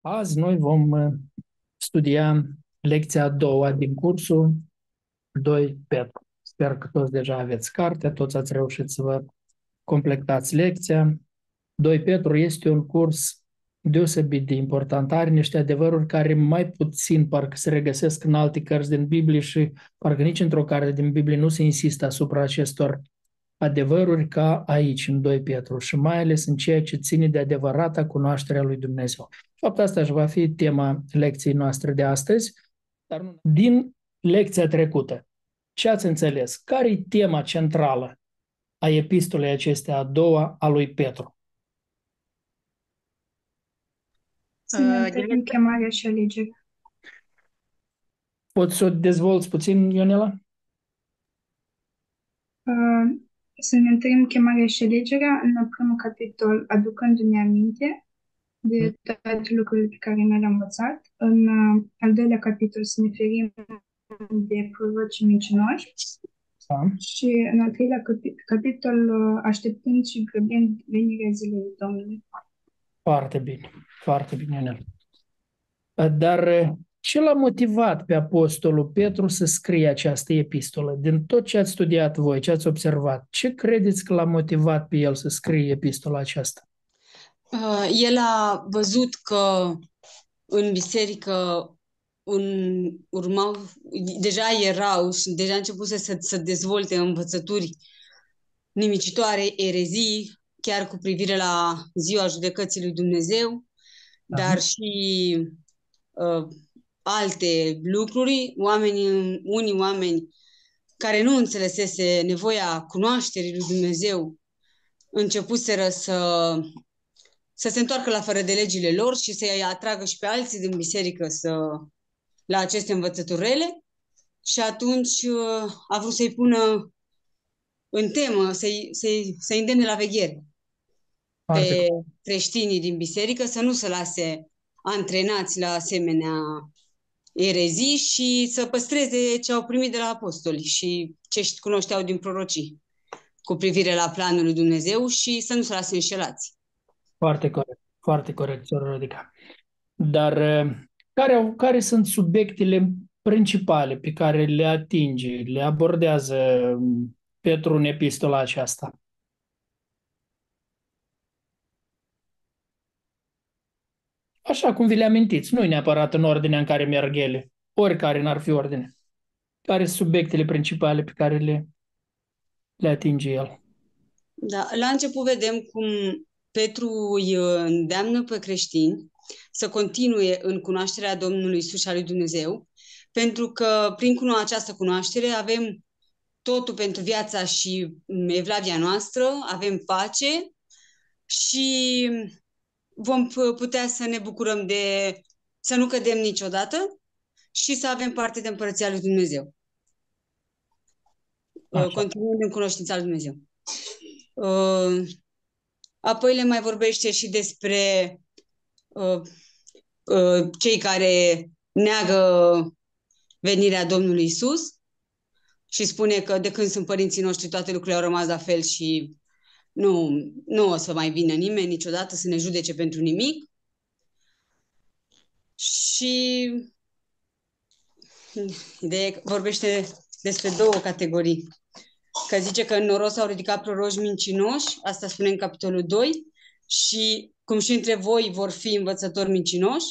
Azi noi vom uh, studia lecția a doua din cursul 2 Petru. Sper că toți deja aveți cartea, toți ați reușit să vă completați lecția. 2 Petru este un curs deosebit de important. Are niște adevăruri care mai puțin parcă se regăsesc în alte cărți din Biblie și parcă nici într-o carte din Biblie nu se insistă asupra acestor adevăruri ca aici, în 2 Petru, și mai ales în ceea ce ține de adevărata cunoașterea lui Dumnezeu. Fapt asta și va fi tema lecției noastre de astăzi, dar nu. din lecția trecută. Ce ați înțeles? Care e tema centrală a epistolei acestea a doua a lui Petru? Să ne uh, chemarea și alegerea. Poți să o dezvolți puțin, Ionela? Uh, să ne întâlnim chemarea și alegerea în primul capitol, aducându-ne aminte de toate lucrurile pe care noi le-am învățat. În uh, al doilea capitol să ne ferim de proroci mincinoși. Da. Și în al treilea capitol, uh, așteptând și grăbind venirea zilei Domnului. Foarte bine, foarte bine, Ionel. Dar uh, ce l-a motivat pe Apostolul Petru să scrie această epistolă? Din tot ce ați studiat voi, ce ați observat, ce credeți că l-a motivat pe el să scrie epistola aceasta? Uh, el a văzut că în biserică un, urmau, deja erau și deja început să, să dezvolte învățături nimicitoare, erezii, chiar cu privire la ziua judecății lui Dumnezeu, da. dar și uh, alte lucruri, oamenii, unii oameni care nu înțelesese nevoia cunoașterii lui Dumnezeu, începuseră să, să se întoarcă la fără de legile lor și să-i atragă și pe alții din biserică să, la aceste învățături rele și atunci uh, a vrut să-i pună în temă, să-i, să-i, să îndemne la veghere pe creștinii din biserică să nu se lase antrenați la asemenea erezii și să păstreze ce au primit de la apostoli și ce cunoșteau din prorocii cu privire la planul lui Dumnezeu și să nu se lase înșelați. Foarte corect, foarte corect, soră Rodica. Dar uh, care, au, care sunt subiectele principale pe care le atinge, le abordează um, Petru în epistola aceasta? Așa cum vi le amintiți, nu neapărat în ordinea în care merg ele, oricare n-ar fi ordine. Care sunt subiectele principale pe care le, le atinge el? Da, la început vedem cum Petru îi îndeamnă pe creștini să continue în cunoașterea Domnului Isus și a lui Dumnezeu, pentru că prin această cunoaștere avem totul pentru viața și evlavia noastră, avem pace și vom putea să ne bucurăm de să nu cădem niciodată și să avem parte de împărăția lui Dumnezeu. Așa. Continuând în cunoștința lui Dumnezeu. Uh, apoi le mai vorbește și despre uh, uh, cei care neagă venirea Domnului Isus și spune că de când sunt părinții noștri toate lucrurile au rămas la fel și nu, nu o să mai vină nimeni niciodată să ne judece pentru nimic. Și de, vorbește despre două categorii. Că zice că în noros au ridicat proroși mincinoși, asta spune în capitolul 2, și cum și între voi vor fi învățători mincinoși,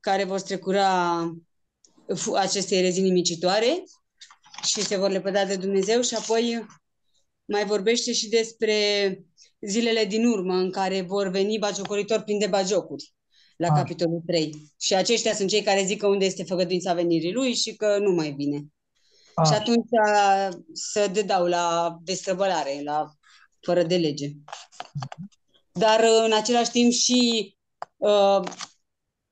care vor strecura aceste erezii nimicitoare și se vor lepăda de Dumnezeu și apoi mai vorbește și despre zilele din urmă în care vor veni bagiocoritori plini de bagiocuri la A. capitolul 3. Și aceștia sunt cei care zic că unde este făgăduința venirii lui și că nu mai vine. A. Și atunci să dedau la destrăbălare, la fără de lege. Dar în același timp și uh,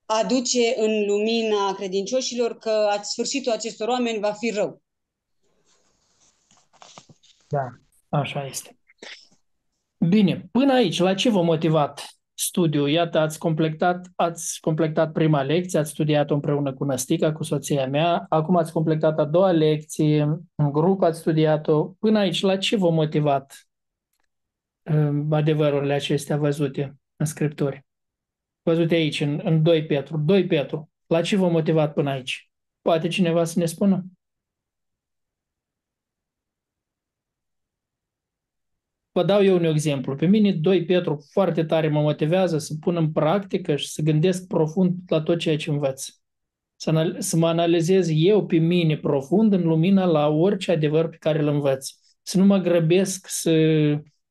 aduce în lumina credincioșilor că sfârșitul acestor oameni va fi rău. Da. Așa este. Bine, până aici, la ce v-a motivat studiul? Iată, ați completat, ați completat prima lecție, ați studiat-o împreună cu Năstica, cu soția mea, acum ați completat a doua lecție, în grup ați studiat-o. Până aici, la ce v-a motivat uh, adevărurile acestea văzute în Scripturi? văzute aici, în, în 2 Petru. 2 Petru. La ce v-a motivat până aici? Poate cineva să ne spună? Vă dau eu un exemplu. Pe mine 2 Petru foarte tare mă motivează să pun în practică și să gândesc profund la tot ceea ce învăț. Să, să mă analizez eu pe mine profund în lumina la orice adevăr pe care îl învăț. Să nu mă grăbesc să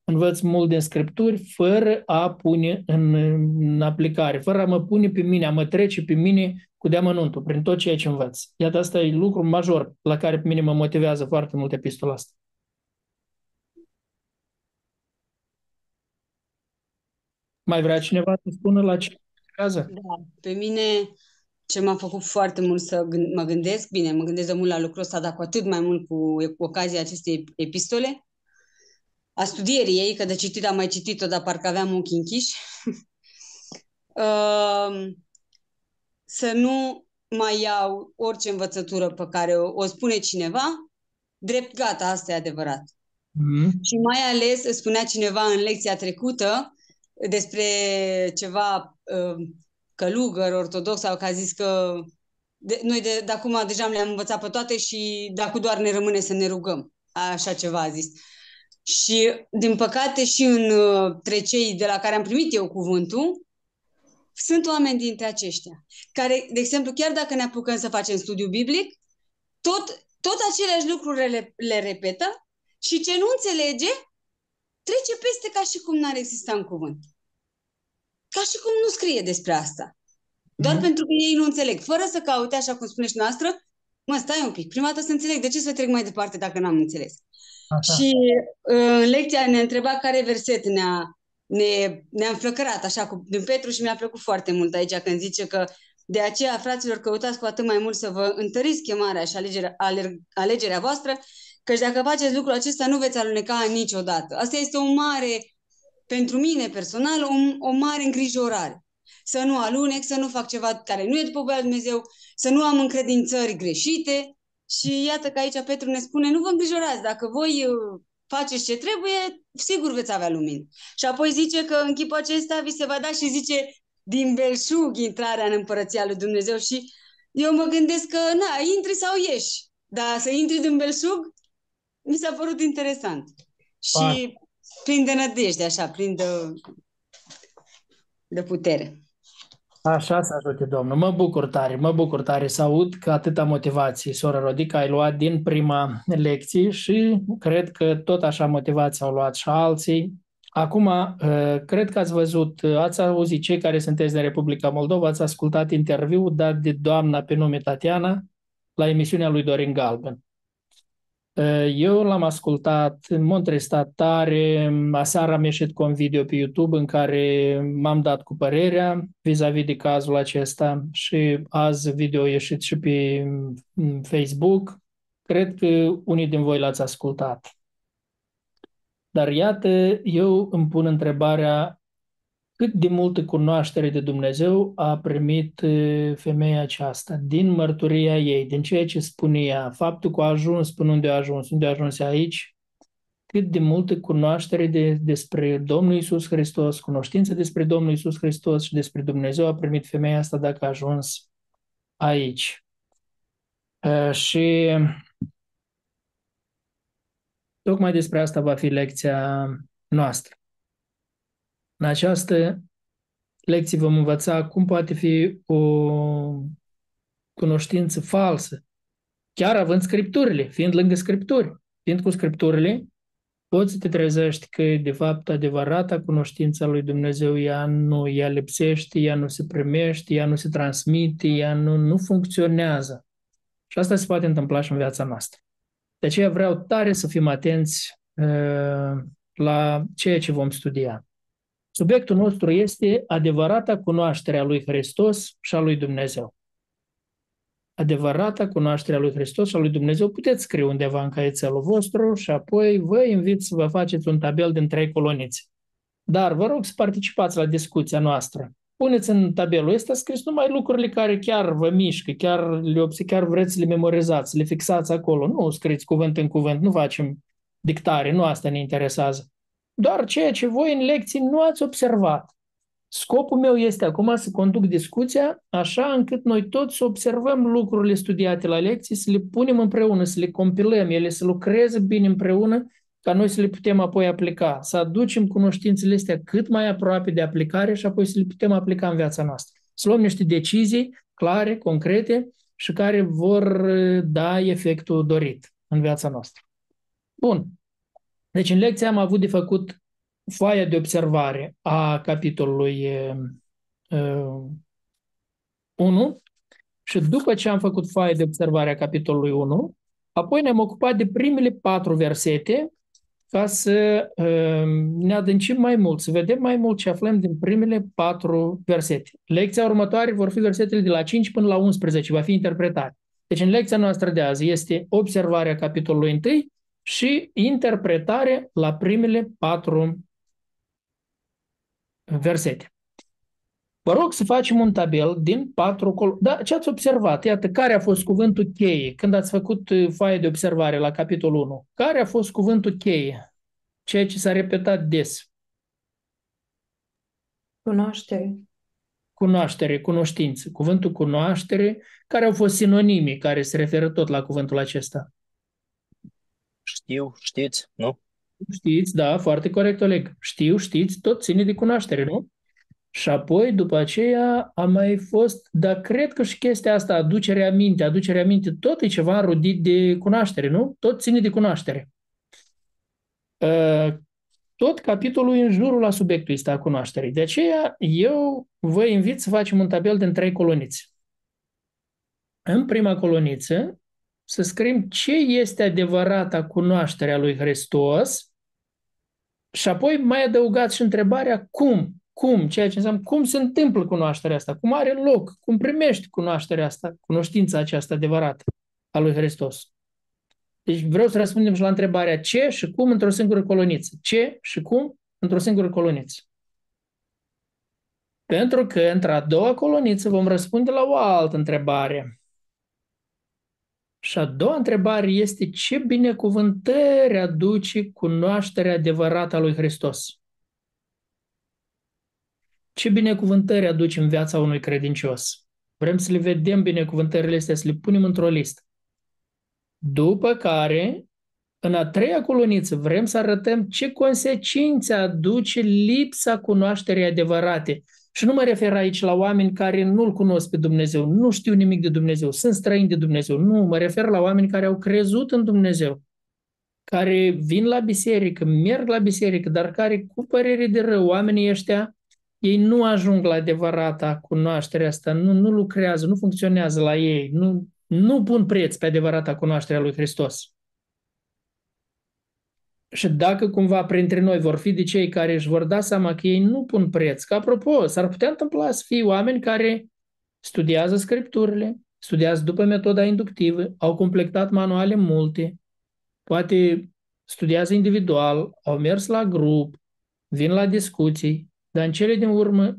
învăț mult din scripturi fără a pune în, în aplicare, fără a mă pune pe mine, a mă trece pe mine cu deamănuntul, prin tot ceea ce învăț. Iată, asta e lucru major la care pe mine mă motivează foarte mult epistola asta. Mai vrea cineva să spună la ce cază? Da, pe mine ce m-a făcut foarte mult să gând- mă gândesc, bine, mă gândesc de mult la lucrul ăsta, dar cu atât mai mult cu ocazia acestei epistole, a studierii ei, că de citit am mai citit-o, dar parcă aveam ochii închiși, uh, să nu mai iau orice învățătură pe care o, o spune cineva, drept gata, asta e adevărat. Mm-hmm. Și mai ales spunea cineva în lecția trecută despre ceva uh, călugăr ortodox sau că a zis că de, noi de, de acum deja le-am învățat pe toate și de acum doar ne rămâne să ne rugăm. Așa ceva a zis. Și, din păcate, și între uh, cei de la care am primit eu cuvântul, sunt oameni dintre aceștia, care, de exemplu, chiar dacă ne apucăm să facem studiu biblic, tot, tot aceleași lucruri le, le repetă și ce nu înțelege, trece peste ca și cum n-ar exista în cuvânt. Ca și cum nu scrie despre asta. Doar mm-hmm. pentru că ei nu înțeleg. Fără să caute, așa cum spuneți noastră, mă, stai un pic, prima dată să înțeleg. De ce să trec mai departe dacă n-am înțeles? Așa. Și uh, în lecția ne întreba care verset ne-a, ne, ne-a înflăcărat, așa, cu, din Petru și mi-a plăcut foarte mult aici când zice că de aceea, fraților, căutați cu atât mai mult să vă întăriți chemarea și alegerea, aler, alegerea voastră, căci dacă faceți lucrul acesta, nu veți aluneca niciodată. Asta este o mare, pentru mine personal, o, o mare îngrijorare. Să nu alunec, să nu fac ceva care nu e după voia Dumnezeu, să nu am încredințări greșite, și iată că aici Petru ne spune, nu vă îngrijorați, dacă voi uh, faceți ce trebuie, sigur veți avea lumină. Și apoi zice că în chipul acesta vi se va da și zice din belșug intrarea în împărăția lui Dumnezeu și eu mă gândesc că, na, intri sau ieși, dar să intri din belșug mi s-a părut interesant. Și plin de nădejde, așa, plin de, de putere. Așa să ajute Domnul. Mă bucur tare, mă bucur tare să aud că atâta motivație, sora Rodica, ai luat din prima lecție și cred că tot așa motivație au luat și alții. Acum, uh, cred că ați văzut, uh, ați auzit cei care sunteți din Republica Moldova, ați ascultat interviul dat de doamna pe nume Tatiana la emisiunea lui Dorin Galben. Eh, eu l-am ascultat, m-a întristat tare, aseară am ieșit cu un video pe YouTube în care m-am dat cu părerea vis-a-vis de cazul acesta și azi video a ieșit și pe mm, Facebook. Cred că unii din voi l-ați ascultat. Dar iată, eu îmi pun întrebarea cât de multă cunoaștere de Dumnezeu a primit femeia aceasta din mărturia ei, din ceea ce spunea, faptul că a ajuns până unde a ajuns, unde a ajuns aici, cât de multă cunoaștere de, despre Domnul Isus Hristos, cunoștință despre Domnul Isus Hristos și despre Dumnezeu a primit femeia asta dacă a ajuns aici. Uh, și tocmai despre asta va fi lecția noastră. În această lecție vom învăța cum poate fi o cunoștință falsă, chiar având scripturile, fiind lângă scripturi, fiind cu scripturile, poți să te trezești că, de fapt, adevărata cunoștința lui Dumnezeu, ea nu, ea lipsește, ea nu se primește, ea nu se transmite, ea nu, nu funcționează. Și asta se poate întâmpla și în viața noastră. De aceea vreau tare să fim atenți uh, la ceea ce vom studia. Subiectul nostru este adevărata cunoaștere a lui Hristos și a lui Dumnezeu. Adevărata cunoaștere a lui Hristos și a lui Dumnezeu puteți scrie undeva în caietelul vostru și apoi vă invit să vă faceți un tabel din trei colonițe. Dar vă rog să participați la discuția noastră. Puneți în tabelul ăsta scris numai lucrurile care chiar vă mișcă, chiar, le, chiar vreți să le memorizați, să le fixați acolo. Nu scriți cuvânt în cuvânt, nu facem dictare, nu asta ne interesează doar ceea ce voi în lecții nu ați observat. Scopul meu este acum să conduc discuția așa încât noi toți să observăm lucrurile studiate la lecții, să le punem împreună, să le compilăm, ele să lucreze bine împreună, ca noi să le putem apoi aplica, să aducem cunoștințele astea cât mai aproape de aplicare și apoi să le putem aplica în viața noastră. Să luăm niște decizii clare, concrete și care vor da efectul dorit în viața noastră. Bun. Deci în lecție am avut de făcut foaia de observare a capitolului uh, 1 și după ce am făcut foaia de observare a capitolului 1, apoi ne-am ocupat de primele patru versete ca să uh, ne adâncim mai mult, să vedem mai mult ce aflăm din primele patru versete. Lecția următoare vor fi versetele de la 5 până la 11, va fi interpretat. Deci în lecția noastră de azi este observarea capitolului 1 și interpretare la primele patru versete. Vă rog să facem un tabel din patru col... Da, ce ați observat? Iată, care a fost cuvântul cheie când ați făcut uh, foaie de observare la capitolul 1? Care a fost cuvântul cheie? Ceea ce s-a repetat des. Cunoaștere. Cunoaștere, cunoștință. Cuvântul cunoaștere, care au fost sinonimi care se referă tot la cuvântul acesta? Știu, știți, nu? Știți, da, foarte corect, Oleg. Știu, știți, tot ține de cunoaștere, nu? Și apoi, după aceea, a mai fost, dar cred că și chestia asta, aducerea aminte, aducerea aminte, tot e ceva înrudit de cunoaștere, nu? Tot ține de cunoaștere. Uh, tot capitolul e în jurul la subiectul ăsta a cunoașterii. De aceea, eu vă invit să facem un tabel din trei colonițe. În prima coloniță, să scriem ce este adevărata cunoașterea lui Hristos și apoi mai adăugați și întrebarea cum cum, ceea ce înseamnă cum se întâmplă cunoașterea asta, cum are loc, cum primești cunoașterea asta, cunoștința aceasta adevărată a lui Hristos. Deci vreau să răspundem și la întrebarea ce și cum într-o singură coloniță. Ce și cum într-o singură coloniță. Pentru că într-a doua coloniță vom răspunde la o altă întrebare. Și a doua întrebare este ce binecuvântări aduce cunoașterea adevărată a lui Hristos. Ce binecuvântări aduce în viața unui credincios? Vrem să le vedem binecuvântările astea, să le punem într-o listă. După care, în a treia coloniță, vrem să arătăm ce consecințe aduce lipsa cunoașterii adevărate. Și nu mă refer aici la oameni care nu-L cunosc pe Dumnezeu, nu știu nimic de Dumnezeu, sunt străini de Dumnezeu. Nu, mă refer la oameni care au crezut în Dumnezeu, care vin la biserică, merg la biserică, dar care, cu părere de rău, oamenii ăștia ei nu ajung la adevărata cunoaștere asta, nu, nu lucrează, nu funcționează la ei, nu, nu pun preț pe adevărata cunoaștere a lui Hristos. Și dacă cumva printre noi vor fi de cei care își vor da seama că ei nu pun preț, că apropo, s-ar putea întâmpla să fie oameni care studiază scripturile, studiază după metoda inductivă, au completat manuale multe, poate studiază individual, au mers la grup, vin la discuții, dar în cele din urmă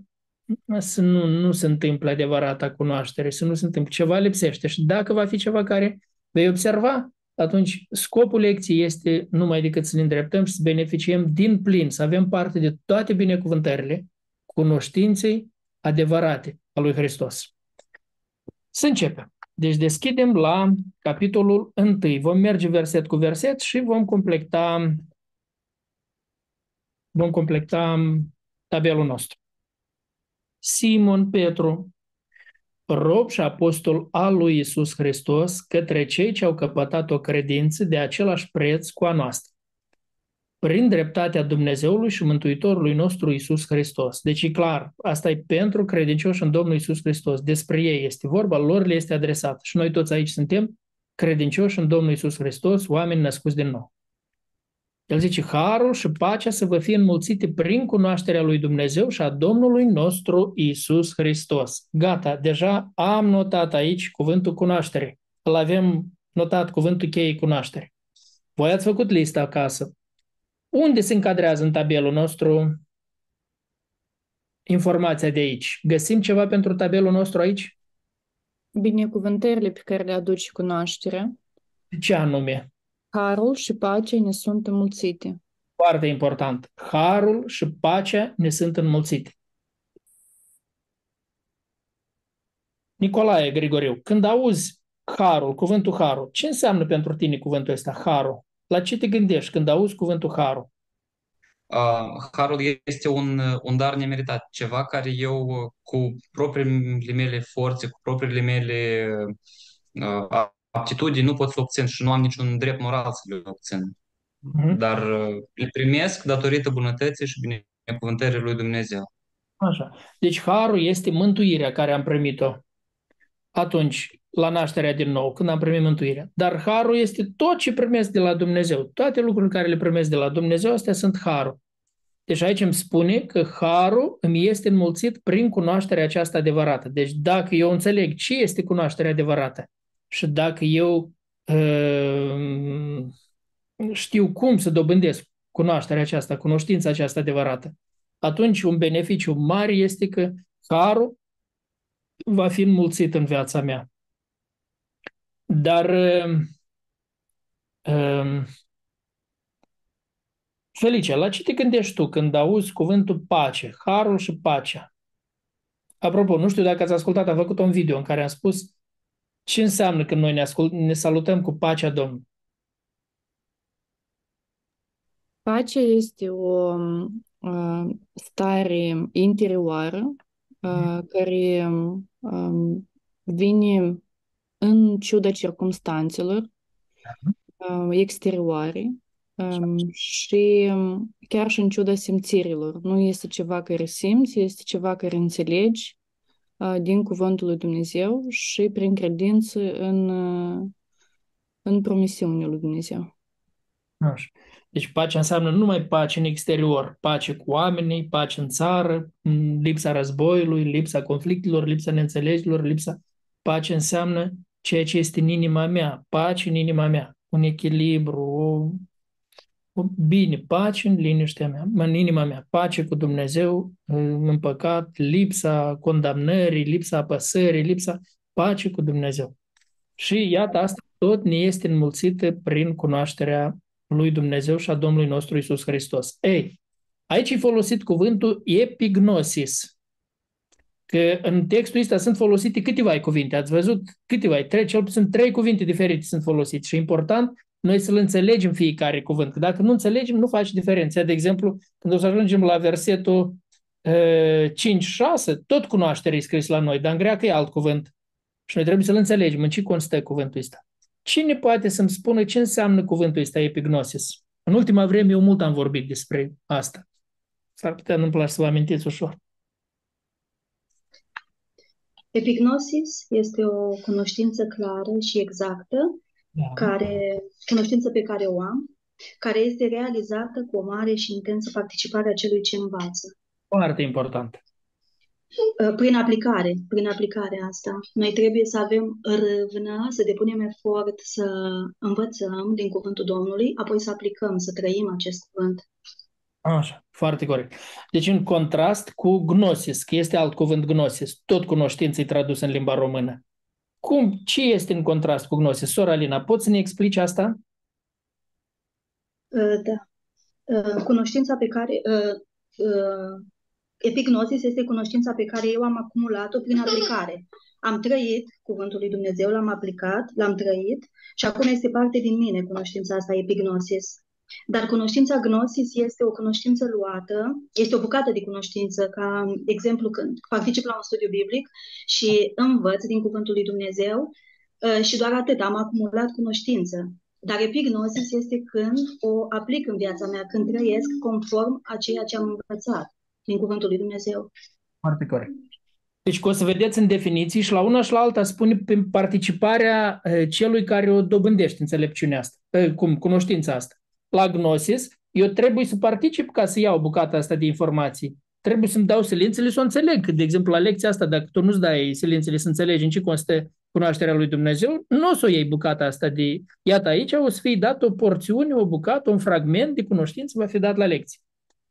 să nu, nu se întâmplă adevărata cunoaștere, să nu se întâmplă. Ceva lipsește și dacă va fi ceva care vei observa, atunci scopul lecției este numai decât să ne îndreptăm și să beneficiem din plin, să avem parte de toate binecuvântările cunoștinței adevărate a lui Hristos. Să începem. Deci deschidem la capitolul 1. Vom merge verset cu verset și vom completa vom completa tabelul nostru. Simon Petru, rob și apostol al lui Isus Hristos către cei ce au căpătat o credință de același preț cu a noastră, prin dreptatea Dumnezeului și Mântuitorului nostru Isus Hristos. Deci e clar, asta e pentru credincioși în Domnul Isus Hristos. Despre ei este vorba, lor le este adresat. Și noi toți aici suntem credincioși în Domnul Isus Hristos, oameni născuți din nou. El zice, harul și pacea să vă fie înmulțite prin cunoașterea lui Dumnezeu și a Domnului nostru Isus Hristos. Gata, deja am notat aici cuvântul cunoaștere. Îl avem notat cuvântul cheie cunoaștere. Voi ați făcut lista acasă. Unde se încadrează în tabelul nostru informația de aici? Găsim ceva pentru tabelul nostru aici? Binecuvântările pe care le aduce cunoașterea. Ce anume? Harul și pacea ne sunt înmulțite. Foarte important. Harul și pacea ne sunt înmulțite. Nicolae Grigoriu, când auzi harul, cuvântul harul, ce înseamnă pentru tine cuvântul ăsta, harul? La ce te gândești când auzi cuvântul harul? Uh, harul este un, un dar nemeritat, ceva care eu cu propriile mele forțe, cu propriile mele uh, aptitudini nu pot să obțin și nu am niciun drept moral să le obțin. Mhm. Dar uh, le primesc datorită bunătății și binecuvântării lui Dumnezeu. Așa. Deci harul este mântuirea care am primit-o atunci, la nașterea din nou, când am primit mântuirea. Dar harul este tot ce primesc de la Dumnezeu. Toate lucrurile care le primesc de la Dumnezeu, astea sunt harul. Deci aici îmi spune că harul îmi este înmulțit prin cunoașterea aceasta adevărată. Deci dacă eu înțeleg ce este cunoașterea adevărată și dacă eu uh, știu cum să dobândesc cunoașterea aceasta, cunoștința aceasta adevărată, atunci un beneficiu mare este că harul va fi înmulțit în viața mea. Dar uh, Felicia, la ce te gândești tu când auzi cuvântul pace, harul și pacea? Apropo, nu știu dacă ați ascultat, am făcut un video în care am spus ce înseamnă când noi ne, ascult, ne salutăm cu pacea Domnului. Pacea este o uh, stare interioară uh, care um, vine în ciuda circumstanțelor uh, exterioare um, și chiar și în ciuda simțirilor. Nu este ceva care simți, este ceva care înțelegi uh, din cuvântul lui Dumnezeu și prin credință în, uh, în promisiunea lui Dumnezeu. Așa. Deci pacea înseamnă nu numai pace în exterior, pace cu oamenii, pace în țară, lipsa războiului, lipsa conflictelor, lipsa neînțelegerilor, lipsa... Pace înseamnă ceea ce este în inima mea, pace în inima mea, un echilibru, o, o bine, pace în liniștea mea, în inima mea, pace cu Dumnezeu, în păcat, lipsa condamnării, lipsa apăsării, lipsa pace cu Dumnezeu. Și iată, asta tot ne este înmulțită prin cunoașterea lui Dumnezeu și a Domnului nostru Isus Hristos. Ei, aici e folosit cuvântul epignosis, că în textul ăsta sunt folosite câteva cuvinte. Ați văzut câteva, trei, cel puțin trei cuvinte diferite sunt folosite și e important noi să-l înțelegem fiecare cuvânt. Că dacă nu înțelegem, nu face diferență. De exemplu, când o să ajungem la versetul uh, 5-6, tot cunoaștere e scris la noi, dar în greacă e alt cuvânt. Și noi trebuie să-l înțelegem în ce constă cuvântul ăsta. Cine poate să-mi spună ce înseamnă cuvântul ăsta epignosis? În ultima vreme eu mult am vorbit despre asta. S-ar putea nu-mi place să vă amintiți ușor. Epignosis este o cunoștință clară și exactă, da. care, cunoștință pe care o am, care este realizată cu o mare și intensă participare a celui ce învață. Foarte important. Uh, prin aplicare, prin aplicarea asta. Noi trebuie să avem râvnă, să depunem efort, să învățăm din cuvântul Domnului, apoi să aplicăm, să trăim acest cuvânt. Așa, foarte corect. Deci în contrast cu gnosis, că este alt cuvânt gnosis, tot cunoștință tradus în limba română. Cum, ce este în contrast cu gnosis? Sora Alina, poți să ne explici asta? Uh, da. Uh, cunoștința pe care Epignosis este cunoștința pe care eu am acumulat-o prin aplicare. Am trăit cuvântul lui Dumnezeu, l-am aplicat, l-am trăit și acum este parte din mine cunoștința asta, epignosis. Dar cunoștința gnosis este o cunoștință luată, este o bucată de cunoștință, ca exemplu când particip la un studiu biblic și învăț din cuvântul lui Dumnezeu uh, și doar atât, am acumulat cunoștință. Dar epignosis este când o aplic în viața mea, când trăiesc conform a ceea ce am învățat din Cuvântul lui Dumnezeu. Foarte corect. Deci, o să vedeți în definiții și la una și la alta spune prin participarea celui care o dobândește înțelepciunea asta, cum, cunoștința asta. La Gnosis, eu trebuie să particip ca să iau bucata asta de informații. Trebuie să-mi dau silințele să o înțeleg. De exemplu, la lecția asta, dacă tu nu-ți dai silințele să înțelegi în ce constă cunoașterea lui Dumnezeu, nu o să o iei bucata asta de... Iată, aici o să fie dat o porțiune, o bucată, un fragment de cunoștință va fi dat la lecție.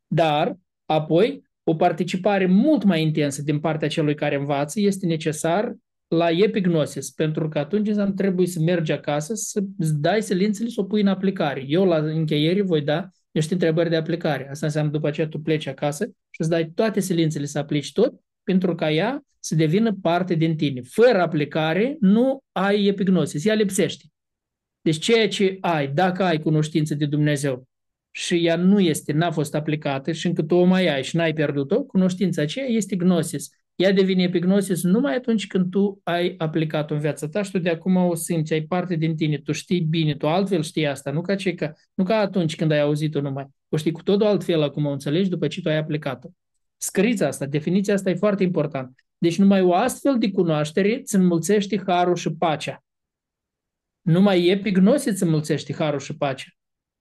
Dar Apoi, o participare mult mai intensă din partea celui care învață este necesar la epignosis, pentru că atunci înseamnă trebuie să mergi acasă, să dai silințele, să o pui în aplicare. Eu la încheiere voi da niște întrebări de aplicare. Asta înseamnă după aceea tu pleci acasă și îți dai toate silințele să aplici tot, pentru ca ea să devină parte din tine. Fără aplicare nu ai epignosis, ea lipsește. Deci ceea ce ai, dacă ai cunoștință de Dumnezeu și ea nu este, n-a fost aplicată și încă tu o mai ai și n-ai pierdut-o, cunoștința aceea este gnosis. Ea devine epignosis numai atunci când tu ai aplicat-o în viața ta și tu de acum o simți, ai parte din tine, tu știi bine, tu altfel știi asta, nu ca, ce, ca, nu ca atunci când ai auzit-o numai. O știi cu totul altfel acum o înțelegi după ce tu ai aplicat-o. Scriți asta, definiția asta e foarte importantă. Deci numai o astfel de cunoaștere îți înmulțește harul și pacea. Numai epignosis îți înmulțește harul și pacea.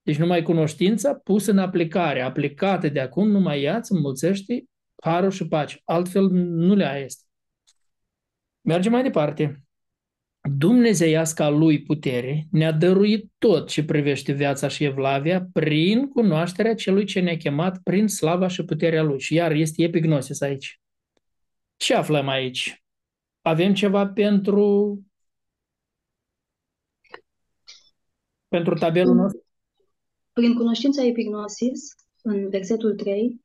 Deci numai cunoștința pusă în aplicare, aplicată de acum, numai ea îți înmulțește harul și pace. Altfel nu le este. Mergem mai departe. Dumnezeiasca lui putere ne-a dăruit tot ce privește viața și evlavia prin cunoașterea celui ce ne-a chemat prin slava și puterea lui. Și iar este epignosis aici. Ce aflăm aici? Avem ceva pentru pentru tabelul nostru? Prin cunoștința epignosis, în versetul 3,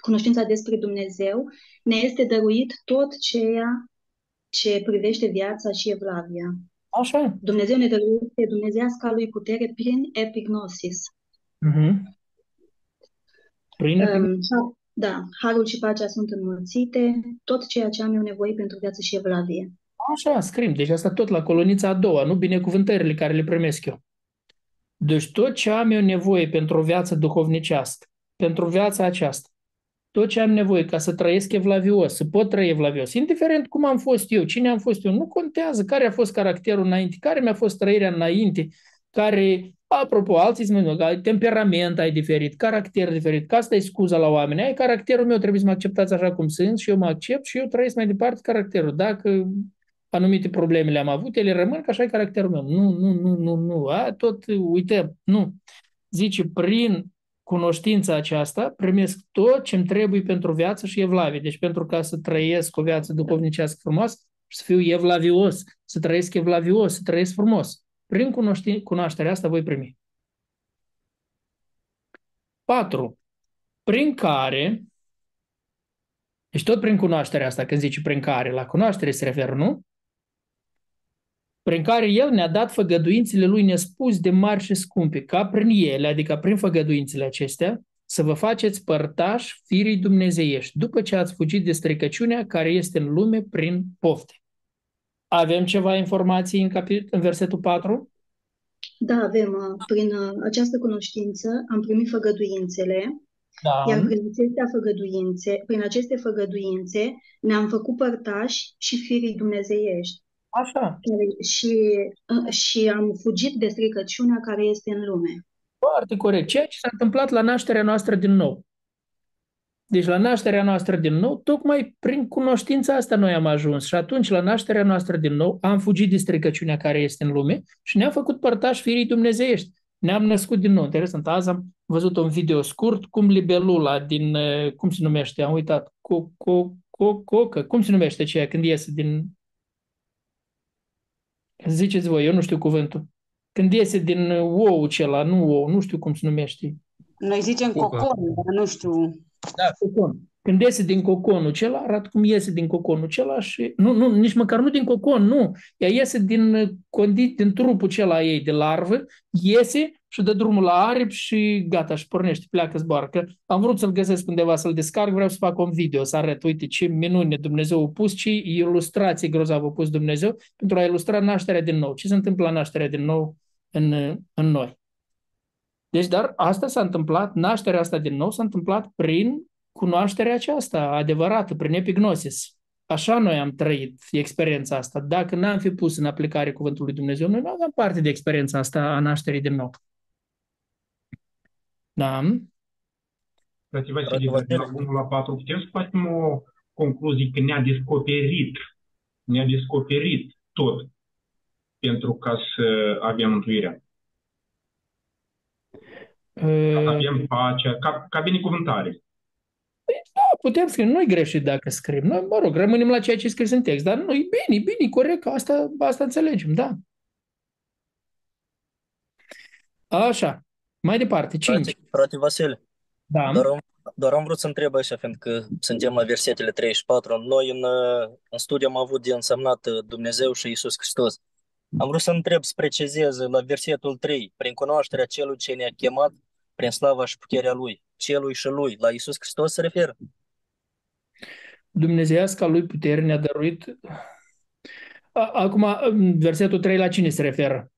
cunoștința despre Dumnezeu, ne este dăruit tot ceea ce privește viața și evlavia. Așa. Dumnezeu ne dăruiește dumnezeasca lui putere prin epignosis. Mm-hmm. Prin um, da, harul și pacea sunt înmulțite, tot ceea ce am eu nevoie pentru viață și evlavie. Așa, scrim. Deci asta tot la colonița a doua, nu binecuvântările care le primesc eu. Deci tot ce am eu nevoie pentru o viață duhovnicească, pentru viața aceasta, tot ce am nevoie ca să trăiesc evlavios, să pot trăi evlavios, indiferent cum am fost eu, cine am fost eu, nu contează care a fost caracterul înainte, care mi-a fost trăirea înainte, care, apropo, alții spun, temperament ai diferit, caracter diferit, că asta e scuza la oameni, ai caracterul meu, trebuie să mă acceptați așa cum sunt și eu mă accept și eu trăiesc mai departe caracterul. Dacă anumite probleme le-am avut, ele rămân că așa e caracterul meu. Nu, nu, nu, nu, nu, a, tot uităm, nu. Zice, prin cunoștința aceasta primesc tot ce îmi trebuie pentru viață și evlavie. Deci pentru ca să trăiesc o viață duhovnicească frumoasă și să fiu evlavios, să trăiesc evlavios, să trăiesc frumos. Prin cunoașterea asta voi primi. 4. Prin care, deci tot prin cunoașterea asta, când zice prin care, la cunoaștere se referă, nu? Prin care El ne-a dat făgăduințele Lui nespus de mari și scumpe, ca prin ele, adică prin făgăduințele acestea, să vă faceți părtași firii dumnezeiești, după ce ați fugit de stricăciunea care este în lume prin pofte. Avem ceva informații în, capit- în versetul 4? Da, avem. Prin uh, această cunoștință am primit făgăduințele, da. iar prin aceste făgăduințe, prin aceste făgăduințe ne-am făcut părtași și firii dumnezeiești. Așa. Și, și am fugit de stricăciunea care este în lume. Foarte corect. Ceea ce s-a întâmplat la nașterea noastră din nou. Deci la nașterea noastră din nou, tocmai prin cunoștința asta noi am ajuns. Și atunci, la nașterea noastră din nou, am fugit de stricăciunea care este în lume și ne-am făcut părtași firii dumnezeiești. Ne-am născut din nou. Interesant. Azi am văzut un video scurt cum libelula din, eh, cum se numește, am uitat, co, co, co, cocă, cum se numește aceea când iese din Ziceți voi, eu nu știu cuvântul. Când iese din ou acela, nu ou, nu știu cum se numește. Noi zicem cocon, dar nu știu. Da, cocon. Când iese din coconul acela, arată cum iese din coconul acela și... Nu, nu, nici măcar nu din cocon, nu. Ea iese din, din trupul acela ei de larvă, iese și dă drumul la aripi și gata, și pornește, pleacă, zboară. Că am vrut să-l găsesc undeva, să-l descarc, vreau să fac un video, să arăt, uite ce minune Dumnezeu a pus, ce ilustrații grozavă a pus Dumnezeu pentru a ilustra nașterea din nou. Ce se întâmplă la nașterea din nou în, în noi. Deci, dar asta s-a întâmplat, nașterea asta din nou s-a întâmplat prin cunoașterea aceasta adevărată, prin epignosis. Așa noi am trăit experiența asta. Dacă n-am fi pus în aplicare cuvântul lui Dumnezeu, noi nu aveam parte de experiența asta a nașterii din nou. Da. Frate Vasile, de la 1 la 4, putem să facem o concluzie că ne-a descoperit, ne-a descoperit tot pentru ca să avem mântuirea. Uh, avem pacea, ca, ca binecuvântare. Păi, da, putem scrie, nu-i greșit dacă scriem. Noi, mă rog, rămânem la ceea ce scris în text, dar nu, e bine, bine, corect, asta, asta înțelegem, da. Așa. Mai departe, 5. Frate, frate Vasile, Da. doar o Doar am vrut să întreb așa, fiindcă suntem la versetele 34. Noi în, în studiu am avut de însemnat Dumnezeu și Isus Hristos. Am vrut să întreb, să precizez la versetul 3, prin cunoașterea celui ce ne-a chemat, prin slava și puterea Lui, celui și Lui, la Isus Hristos se referă? Dumnezeiasca Lui putere ne-a dăruit. Acum, versetul 3 la cine se referă?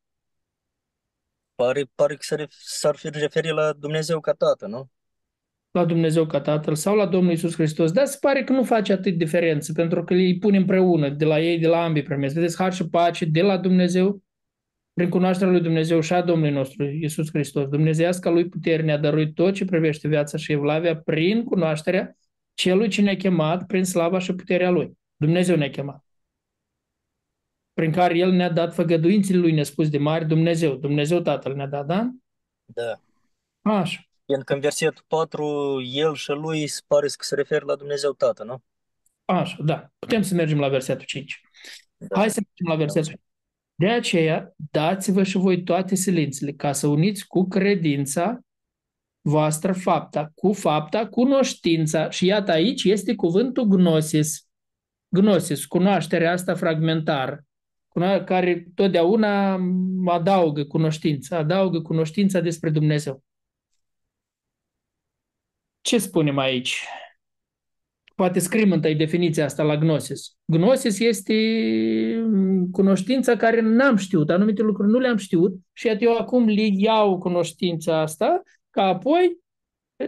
Pare, pare că s-ar fi referit la Dumnezeu ca Tată, nu? La Dumnezeu ca Tatăl sau la Domnul Isus Hristos. Dar se pare că nu face atât diferență, pentru că îi pune împreună, de la ei, de la ambii primesc. Vedeți, har și pace de la Dumnezeu, prin cunoașterea lui Dumnezeu și a Domnului nostru, Isus Hristos. Dumnezeiasca lui putere ne-a dăruit tot ce privește viața și evlavia prin cunoașterea celui ce ne-a chemat prin slava și puterea lui. Dumnezeu ne-a chemat prin care El ne-a dat făgăduințele Lui nespus de mari, Dumnezeu. Dumnezeu Tatăl ne-a dat, da? Da. Așa. Pentru în versetul 4, El și Lui se pare că se referă la Dumnezeu Tatăl, nu? Așa, da. Putem să mergem la versetul 5. Da. Hai să mergem la versetul 5. De aceea, dați-vă și voi toate silințele ca să uniți cu credința voastră fapta, cu fapta, cunoștința. Și iată aici este cuvântul gnosis. Gnosis, cunoașterea asta fragmentară care totdeauna adaugă cunoștința, adaugă cunoștința despre Dumnezeu. Ce spunem aici? Poate scriem întâi definiția asta la Gnosis. Gnosis este cunoștința care n-am știut, anumite lucruri nu le-am știut și eu acum le iau cunoștința asta ca apoi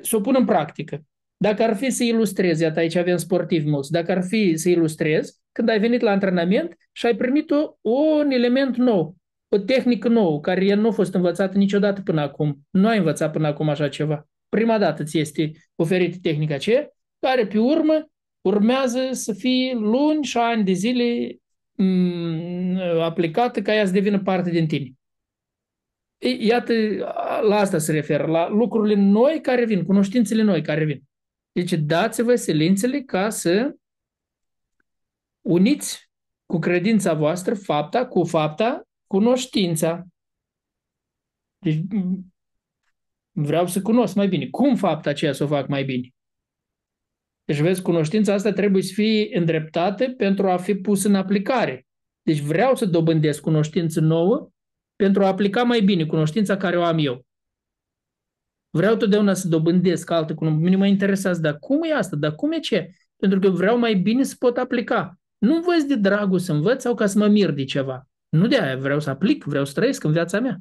să o pun în practică. Dacă ar fi să ilustrez, iată aici avem sportivi mulți, dacă ar fi să ilustrez, când ai venit la antrenament și ai primit o, un element nou, o tehnică nouă, care nu a fost învățată niciodată până acum. Nu ai învățat până acum așa ceva. Prima dată ți este oferită tehnica aceea, care pe urmă urmează să fie luni și ani de zile m- mm, aplicată ca ea să devină parte din tine. Iată, la asta se referă, la lucrurile noi care vin, cunoștințele noi care vin. Deci dați-vă silințele ca să uniți cu credința voastră fapta cu fapta cunoștința. Deci vreau să cunosc mai bine. Cum fapta aceea să o fac mai bine? Deci, vezi, cunoștința asta trebuie să fie îndreptată pentru a fi pus în aplicare. Deci vreau să dobândesc cunoștință nouă pentru a aplica mai bine cunoștința care o am eu. Vreau totdeauna să dobândesc altă cunoștință. Mine mă interesează, dar cum e asta? Dar cum e ce? Pentru că vreau mai bine să pot aplica. Nu învăț de dragul să învăț sau ca să mă mir de ceva. Nu de aia, vreau să aplic, vreau să trăiesc în viața mea.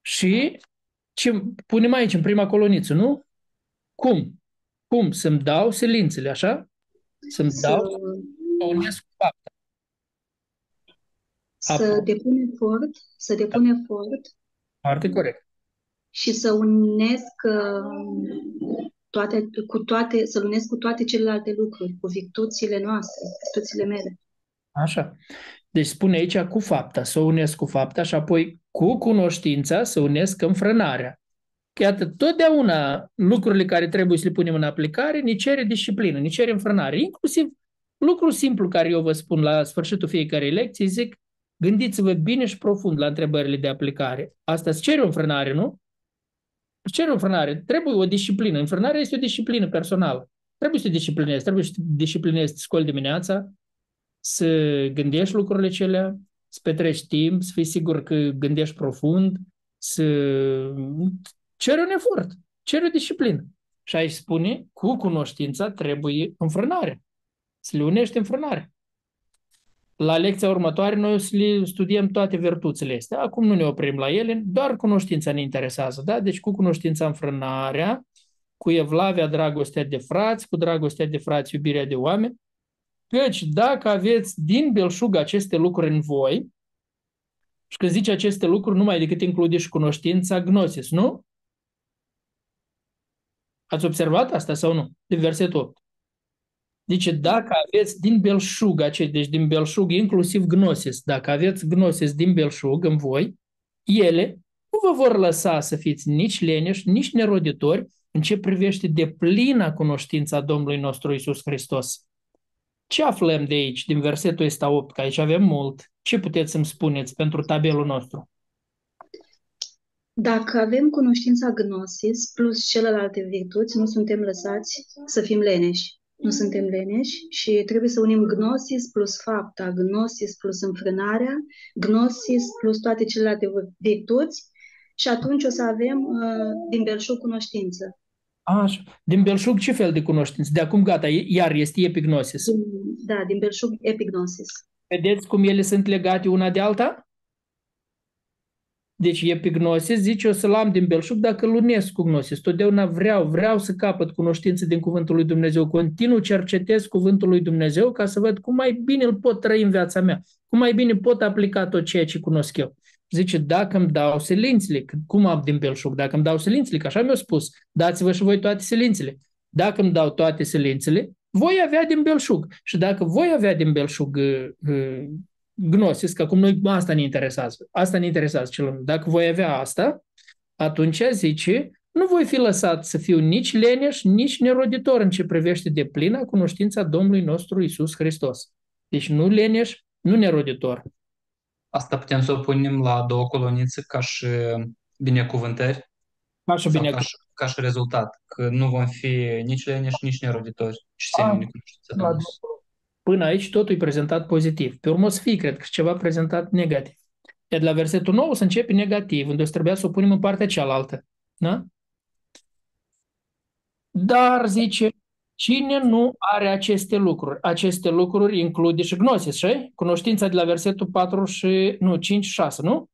Și ce punem aici, în prima coloniță, nu? Cum? Cum? Să-mi dau silințele, așa? Să-mi să... dau, să unesc fapta. Să depun efort, să depun efort. Foarte corect. Și să unesc uh, toate, cu toate, să lunesc cu toate celelalte lucruri, cu virtuțile noastre, virtuțile mele. Așa. Deci spune aici cu fapta, să unesc cu fapta și apoi cu cunoștința să unesc înfrânarea. Că iată, totdeauna lucrurile care trebuie să le punem în aplicare ne cere disciplină, ne cere înfrânare. Inclusiv lucru simplu care eu vă spun la sfârșitul fiecarei lecții, zic, gândiți-vă bine și profund la întrebările de aplicare. Asta îți cere o înfrânare, nu? Ce înfrânare? Trebuie o disciplină. Înfrânarea este o disciplină personală. Trebuie să te disciplinezi, trebuie să te disciplinezi, să scoli dimineața, să gândești lucrurile celea, să petreci timp, să fii sigur că gândești profund, să cere un efort, cere o disciplină. Și aici spune, cu cunoștința trebuie înfrânare. Să le unești înfrânare. La lecția următoare noi o să le studiem toate virtuțile astea. Acum nu ne oprim la ele, doar cunoștința ne interesează. Da? Deci cu cunoștința înfrânarea, cu evlavia dragostea de frați, cu dragostea de frați iubirea de oameni. Căci dacă aveți din belșug aceste lucruri în voi, și când zice aceste lucruri, numai decât include și cunoștința gnosis, nu? Ați observat asta sau nu? Din versetul 8. Zice, dacă aveți din belșug, acei, deci din belșug, inclusiv gnosis, dacă aveți gnosis din belșug în voi, ele nu vă vor lăsa să fiți nici leneși, nici neroditori în ce privește de plină cunoștința Domnului nostru Isus Hristos. Ce aflăm de aici, din versetul ăsta 8, că aici avem mult? Ce puteți să-mi spuneți pentru tabelul nostru? Dacă avem cunoștința gnosis plus celelalte virtuți, nu suntem lăsați să fim leneși. Nu suntem leneși și trebuie să unim gnosis plus fapta, gnosis plus înfrânarea, gnosis plus toate celelalte virtuți și atunci o să avem uh, din belșug cunoștință. Așa. Din belșug ce fel de cunoștință? De acum gata, iar este epignosis. Da, din belșug epignosis. Vedeți cum ele sunt legate una de alta? Deci epignosis zice, o să-l am din belșug dacă îl unesc cu gnosis. Totdeauna vreau, vreau să capăt cunoștință din Cuvântul lui Dumnezeu. Continuu cercetez Cuvântul lui Dumnezeu ca să văd cum mai bine îl pot trăi în viața mea. Cum mai bine pot aplica tot ceea ce cunosc eu. Zice, dacă îmi dau silințele, cum am din belșug, dacă îmi dau silințele, că așa mi-a spus, dați-vă și voi toate silințele. Dacă îmi dau toate silințele, voi avea din belșug. Și dacă voi avea din belșug uh, uh, gnosis, că acum noi asta ne interesează. Asta ne interesează cel Dacă voi avea asta, atunci zice, nu voi fi lăsat să fiu nici leneș, nici neroditor în ce privește de plină cunoștința Domnului nostru Isus Hristos. Deci nu leneș, nu neroditor. Asta putem să o punem la două colonițe ca și binecuvântări? Ca și binecuvântări. Ca și, ca și rezultat, că nu vom fi nici leneși, nici neroditori, ci semeni cunoștința Domnului. Până aici totul e prezentat pozitiv. Pe urmă o să fie, cred că, ceva prezentat negativ. Iar la versetul 9 să începe negativ, unde o să trebuia să o punem în partea cealaltă. Da? Dar, zice, cine nu are aceste lucruri? Aceste lucruri include și gnosis, și? Cunoștința de la versetul 4 și, nu, 5 6, nu?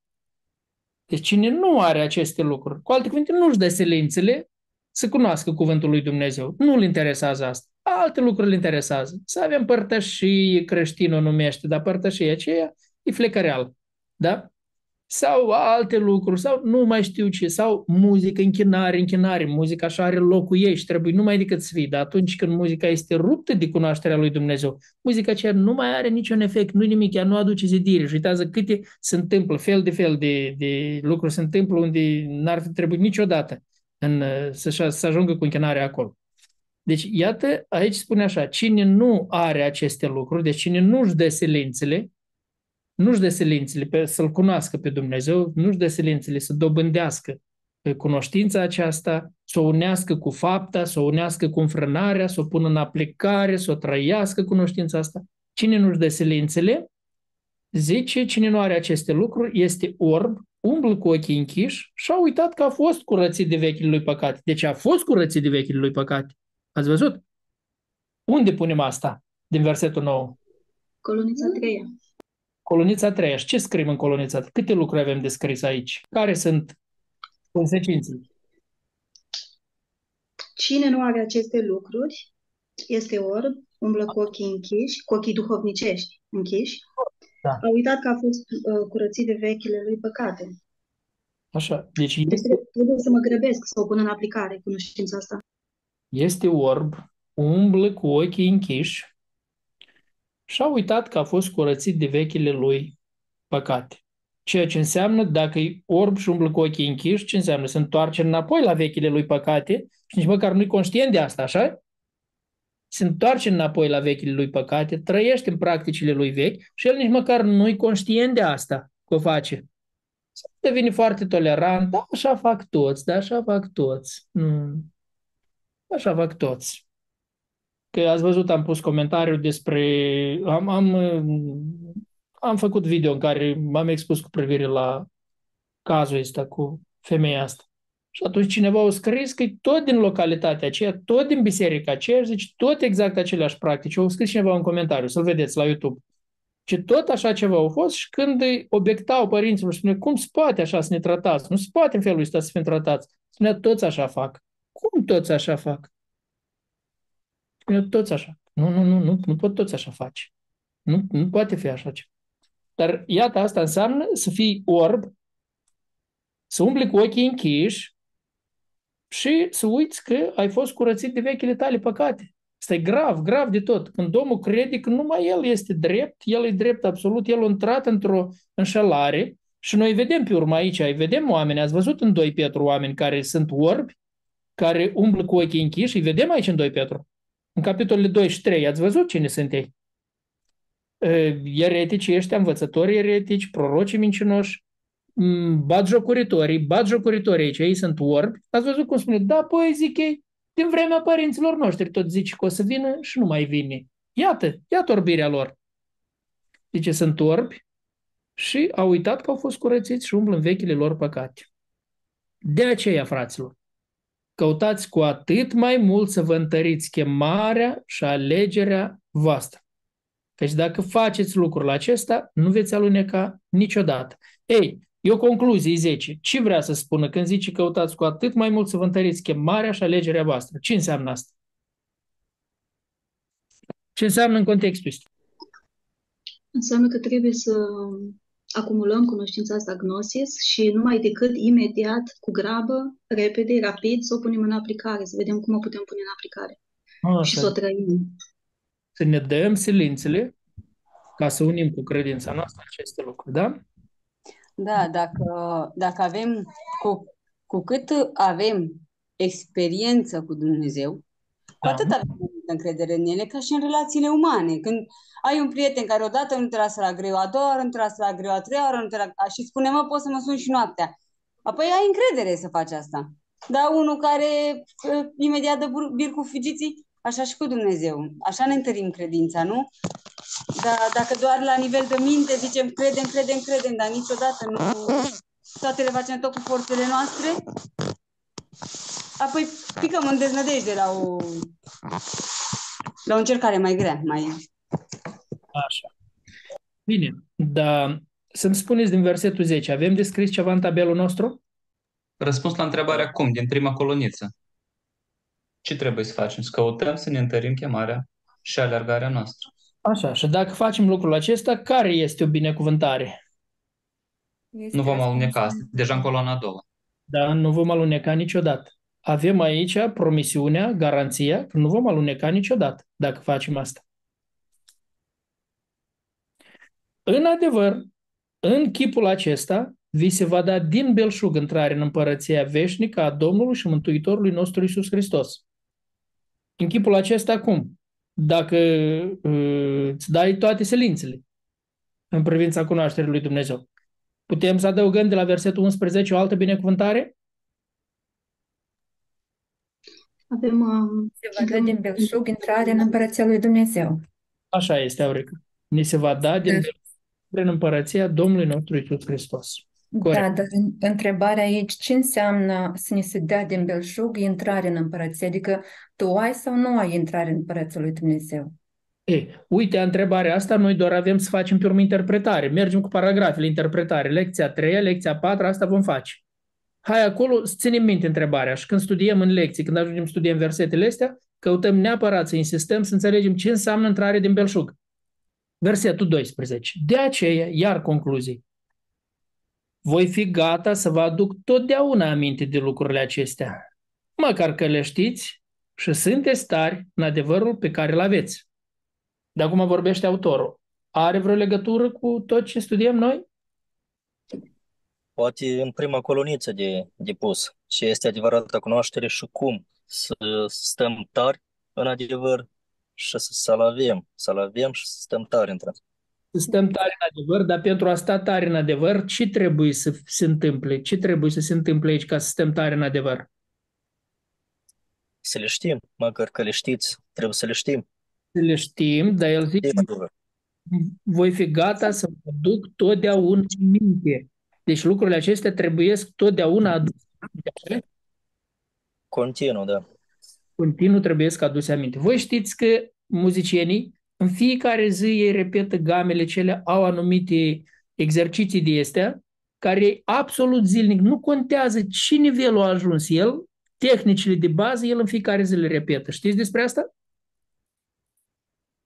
Deci cine nu are aceste lucruri, cu alte cuvinte, nu-și dă silințele să cunoască cuvântul lui Dumnezeu. Nu-l interesează asta alte lucruri îl interesează. Să avem părtășii, creștinul numește, dar părtășii aceea e flecăreal. Da? Sau alte lucruri, sau nu mai știu ce, sau muzică, închinare, închinare, muzica așa are locul ei și trebuie numai decât să fie. Dar atunci când muzica este ruptă de cunoașterea lui Dumnezeu, muzica aceea nu mai are niciun efect, nu nimic, ea nu aduce zidire. Și uitează câte se întâmplă, fel de fel de, de lucruri se întâmplă unde n-ar fi trebuit niciodată în, să, să ajungă cu închinarea acolo. Deci, iată, aici spune așa, cine nu are aceste lucruri, deci cine nu-și dă silințele, nu-și dă silințele pe, să-L cunoască pe Dumnezeu, nu-și dă silințele să dobândească cunoștința aceasta, să o unească cu fapta, să o unească cu înfrânarea, să o pună în aplicare, să o trăiască cunoștința asta. Cine nu-și dă silințele, zice, cine nu are aceste lucruri, este orb, umblă cu ochii închiși și a uitat că a fost curățit de vechile lui păcate. Deci a fost curățit de vechile lui păcate. Ați văzut? Unde punem asta din versetul 9? Colonița 3. Colonița 3. Și ce scriem în colonița 3? Câte lucruri avem de scris aici? Care sunt consecințele? Cine nu are aceste lucruri este orb, umblă cu ochii închiși, cu ochii duhovnicești închiși. Da. A uitat că a fost uh, curățit de vechile lui păcate. Așa. Deci, deci trebuie să mă grăbesc să o pun în aplicare cunoștința asta este orb, umblă cu ochii închiși și a uitat că a fost curățit de vechile lui păcate. Ceea ce înseamnă, dacă e orb și umblă cu ochii închiși, ce înseamnă? Se întoarce înapoi la vechile lui păcate și nici măcar nu-i conștient de asta, așa? Se întoarce înapoi la vechile lui păcate, trăiește în practicile lui vechi și el nici măcar nu-i conștient de asta că o face. Devine foarte tolerant, da, așa fac toți, da, așa fac toți. Nu, Așa fac toți. Că ați văzut, am pus comentariu despre... Am, am, am făcut video în care m-am expus cu privire la cazul ăsta cu femeia asta. Și atunci cineva a scris că e tot din localitatea aceea, tot din biserica aceea, zice tot exact aceleași practici. Au scris cineva în comentariu, să-l vedeți la YouTube. Ce tot așa ceva au fost și când obiectau părinților și spune cum se poate așa să ne tratați? Nu se poate în felul ăsta să fim tratați. Spunea, toți așa fac. Cum toți așa fac? Eu toți așa. Nu, nu, nu, nu, nu pot toți așa face. Nu, nu poate fi așa ceva. Dar iată, asta înseamnă să fii orb, să umbli cu ochii închiși și să uiți că ai fost curățit de vechile tale păcate. Asta e grav, grav de tot. Când omul crede că numai el este drept, el e drept absolut, el a intrat într-o înșelare și noi vedem pe urmă aici, ai vedem oameni, ați văzut în 2 Petru oameni care sunt orbi, care umblă cu ochii închiși, îi vedem aici în 2 Petru. În capitolele 2 și 3, ați văzut cine sunt ei? Eretici ăștia, învățători eretici, prorocii mincinoși, batjocuritorii, batjocuritorii aici, ei sunt orbi. Ați văzut cum spune? Da, păi zic ei, din vremea părinților noștri tot zice că o să vină și nu mai vine. Iată, iată orbirea lor. Zice, sunt orbi și au uitat că au fost curățiți și umblă în vechile lor păcate. De aceea, fraților, căutați cu atât mai mult să vă întăriți chemarea și alegerea voastră. Căci dacă faceți lucrul acesta, nu veți aluneca niciodată. Ei, e o concluzie 10. Ce vrea să spună când zice căutați cu atât mai mult să vă întăriți chemarea și alegerea voastră? Ce înseamnă asta? Ce înseamnă în contextul ăsta? Înseamnă că trebuie să acumulăm cunoștința asta gnosis și numai decât imediat, cu grabă, repede, rapid, să o punem în aplicare, să vedem cum o putem pune în aplicare Așa. și să o trăim. Să ne dăm silințele ca să unim cu credința noastră aceste lucruri, da? Da, dacă, dacă avem, cu, cu cât avem experiență cu Dumnezeu, cu Da. atât avem mai multă încredere în ele, ca și în relațiile umane. Când ai un prieten care odată nu te lasă la greu, a doua oară nu te lasă la greu, a treia oară nu te lasă, și spune, mă, poți să mă suni și noaptea. Apoi ai încredere să faci asta. Dar unul care uh, imediat dă bur- bir cu fugiții, așa și cu Dumnezeu. Așa ne întărim credința, nu? Dar dacă doar la nivel de minte zicem credem, credem, credem, dar niciodată nu toate le facem tot cu forțele noastre, apoi picăm în deznădejde la o, la o încercare mai grea, mai... Așa. Bine, dar să-mi spuneți din versetul 10, avem descris ceva în tabelul nostru? Răspuns la întrebarea cum, din prima coloniță. Ce trebuie să facem? Să căutăm să ne întărim chemarea și alergarea noastră. Așa, și dacă facem lucrul acesta, care este o binecuvântare? Nu vom aluneca asta. Deja în coloana a doua. Da, nu vom aluneca niciodată. Avem aici promisiunea, garanția că nu vom aluneca niciodată dacă facem asta. În adevăr, în chipul acesta, vi se va da din belșug intrare în împărăția veșnică a Domnului și Mântuitorului nostru Isus Hristos. În chipul acesta cum? Dacă uh, îți dai toate silințele în privința cunoașterii lui Dumnezeu. Putem să adăugăm de la versetul 11 o altă binecuvântare? Avem uh, Se va da din belșug intrare în împărăția lui Dumnezeu. Așa este, Aurica. Ni se va da din Da. belșug prin împărăția Domnului nostru Isus Hristos. Corect. Da, dar în- întrebarea aici, ce înseamnă să ne se dea din belșug intrare în împărăție? Adică tu ai sau nu ai intrare în împărăția lui Dumnezeu? Ei, uite, întrebarea asta noi doar avem să facem pe urmă interpretare. Mergem cu paragrafele, interpretare. Lecția 3, lecția 4, asta vom face. Hai acolo, să ținem minte întrebarea și când studiem în lecții, când ajungem să studiem versetele astea, căutăm neapărat să insistăm să înțelegem ce înseamnă intrare din belșug. Versetul 12. De aceea, iar concluzii. Voi fi gata să vă aduc totdeauna aminte de lucrurile acestea, măcar că le știți și sunteți tari în adevărul pe care îl aveți. De acum vorbește autorul. Are vreo legătură cu tot ce studiem noi? Poate în prima coloniță de, de pus ce este adevărata cunoaștere și cum să stăm tari în adevăr și să, să-l avem, să-l avem și să stăm tari într Să stăm tari în adevăr, dar pentru a sta tari în adevăr, ce trebuie să se întâmple? Ce trebuie să se întâmple aici ca să stăm tari în adevăr? Să le știm, măcar că le știți, trebuie să le știm. Să le știm, dar el zice, Știm adevăr. voi fi gata să vă duc totdeauna în minte. Deci lucrurile acestea trebuie totdeauna aduse aminte. Continuu, da. Continuu trebuie să aduse aminte. Voi știți că muzicienii în fiecare zi ei repetă gamele cele, au anumite exerciții de astea, care absolut zilnic, nu contează ce nivelul a ajuns el, tehnicile de bază, el în fiecare zi le repetă. Știți despre asta?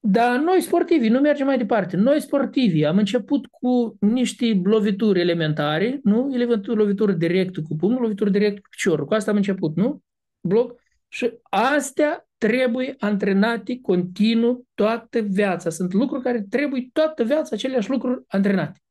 Dar noi sportivi, nu mergem mai departe. Noi sportivi am început cu niște lovituri elementare, nu? Lovituri, lovituri direct cu pumnul, lovituri direct cu piciorul. Cu asta am început, nu? Bloc. Și astea trebuie antrenate continuu toată viața. Sunt lucruri care trebuie toată viața, aceleași lucruri antrenate.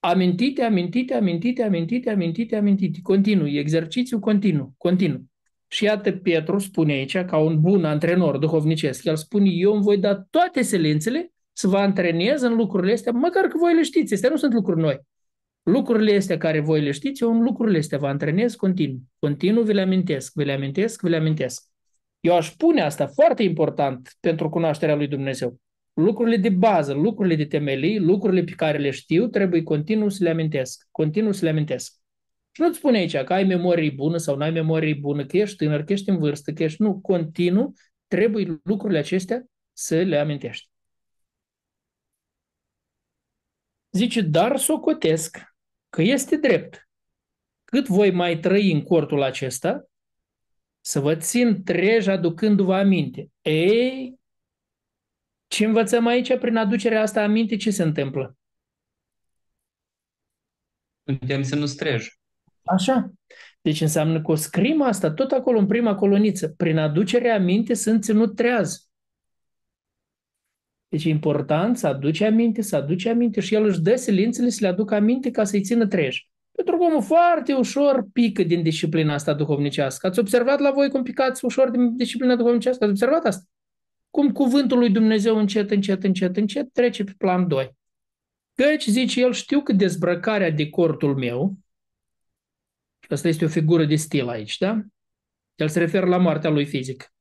Amintite, amintite, amintite, amintite, amintite, amintite. Continuu, exercițiu continuu, continuu. Și iată, Petru spune aici, ca un bun antrenor duhovnicesc, el spune, eu îmi voi da toate silințele să vă antrenez în lucrurile astea, măcar că voi le știți, astea nu sunt lucruri noi. Lucrurile astea care voi le știți, eu în lucrurile astea vă antrenez continuu. Continuu vi le amintesc, vi le amintesc, vi le amintesc. Eu aș pune asta foarte important pentru cunoașterea lui Dumnezeu. Lucrurile de bază, lucrurile de temelii, lucrurile pe care le știu, trebuie continuu să le amintesc. Continuu să le amintesc. Și nu-ți spune aici că ai memorie bună sau nu ai memorie bună, că ești tânăr, că ești în vârstă, că ești... Nu, continuu trebuie lucrurile acestea să le amintești. Zice, dar socotesc că este drept. Cât voi mai trăi în cortul acesta, să vă țin trej aducându-vă aminte. Ei, ce învățăm aici prin aducerea asta aminte, ce se întâmplă? Suntem să nu strej. Așa. Deci înseamnă că o scrim asta tot acolo în prima coloniță. Prin aducerea aminte sunt ținut treaz. Deci e important să aduce aminte, să aduce aminte și el își dă silințele să le aducă aminte ca să-i țină trej. Pentru că omul foarte ușor pică din disciplina asta duhovnicească. Ați observat la voi cum picați ușor din disciplina duhovnicească? Ați observat asta? Cum cuvântul lui Dumnezeu încet, încet, încet, încet trece pe plan 2. Căci, zice el, știu că dezbrăcarea de cortul meu, asta este o figură de stil aici, da? El se referă la moartea lui fizic.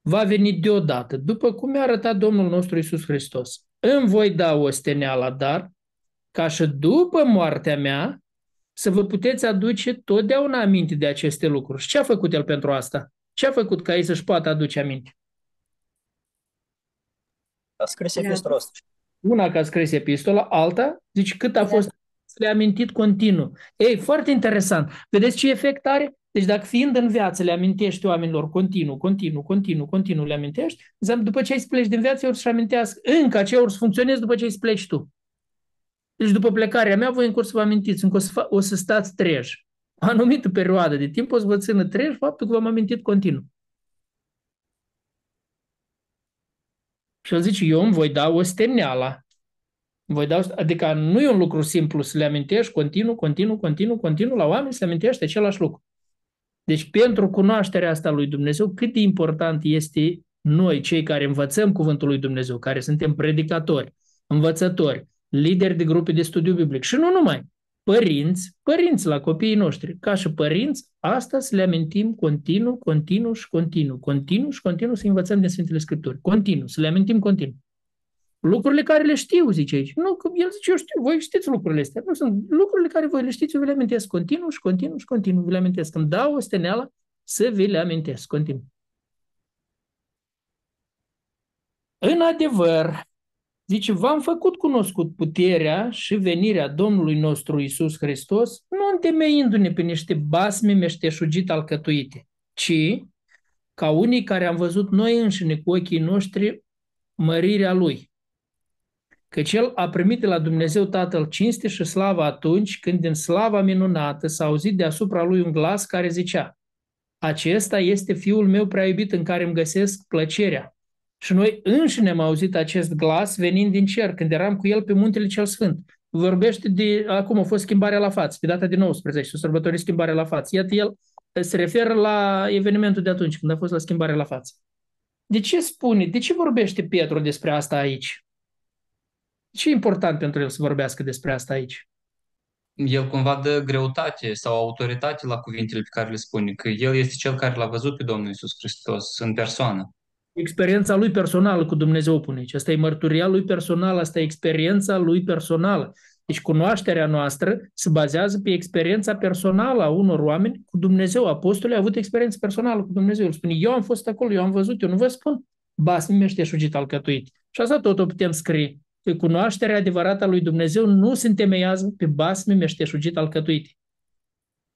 Va veni deodată, după cum mi-a arătat Domnul nostru Isus Hristos. Îmi voi da o steneală, dar ca și după moartea mea să vă puteți aduce totdeauna aminte de aceste lucruri. Și ce a făcut el pentru asta? Ce a făcut ca ei să-și poată aduce aminte? A scris epistola Una că a scris epistola, alta, zici cât a fost le amintit continuu. Ei, foarte interesant. Vedeți ce efect are? Deci dacă fiind în viață le amintești oamenilor continuu, continuu, continuu, continuu le amintești, înseamnă după ce ai să pleci din viață, ei să-și amintească încă aceea ori să funcționezi după ce ai să pleci tu. Deci după plecarea mea, voi în curs să vă amintiți, încă o să, fa- o să stați treji. O anumită perioadă de timp o să vă țină treji faptul că v-am amintit continuu. Și el zice, eu îmi voi da o stemneală. Voi da, adică nu e un lucru simplu să le amintești continuu, continuu, continuu, continuu la oameni, să le amintești același lucru. Deci pentru cunoașterea asta lui Dumnezeu, cât de important este noi, cei care învățăm cuvântul lui Dumnezeu, care suntem predicatori, învățători, lideri de grupe de studiu biblic și nu numai, părinți, părinți la copiii noștri, ca și părinți, asta să le amintim continuu, continuu și continuu, continuu și continuu să învățăm din Sfintele Scripturi, continuu, să le amintim continuu. Lucrurile care le știu, zice aici. Nu, că el zice, eu știu, voi știți lucrurile astea. Nu sunt lucrurile care voi le știți, eu vi le amintesc continuu și continuu și continuu, vi le amintesc. Îmi dau o steneală să vi le amintesc continuu. În adevăr, Zice, v-am făcut cunoscut puterea și venirea Domnului nostru Isus Hristos, nu întemeindu-ne pe niște basme meșteșugit alcătuite, ci ca unii care am văzut noi înșine cu ochii noștri mărirea Lui. Că Cel a primit de la Dumnezeu Tatăl cinste și slavă atunci când din slava minunată s-a auzit deasupra Lui un glas care zicea, Acesta este Fiul meu prea iubit în care îmi găsesc plăcerea. Și noi înșine am auzit acest glas venind din cer, când eram cu el pe muntele cel sfânt. Vorbește de, acum a fost schimbarea la față, pe data de 19, sărbătorii schimbarea la față. Iată, el se referă la evenimentul de atunci, când a fost la schimbare la față. De ce spune, de ce vorbește Petru despre asta aici? Ce e important pentru el să vorbească despre asta aici? El cumva dă greutate sau autoritate la cuvintele pe care le spune, că el este cel care l-a văzut pe Domnul Isus Hristos în persoană experiența lui personală cu Dumnezeu pune aici. Asta e mărturia lui personală, asta e experiența lui personală. Deci cunoașterea noastră se bazează pe experiența personală a unor oameni cu Dumnezeu. Apostolii au avut experiență personală cu Dumnezeu. El spune, eu am fost acolo, eu am văzut, eu nu vă spun. Bas, mi șugit alcătuit. Și asta tot o putem scrie. Că cunoașterea adevărată a lui Dumnezeu nu se întemeiază pe basme meșteșugit alcătuite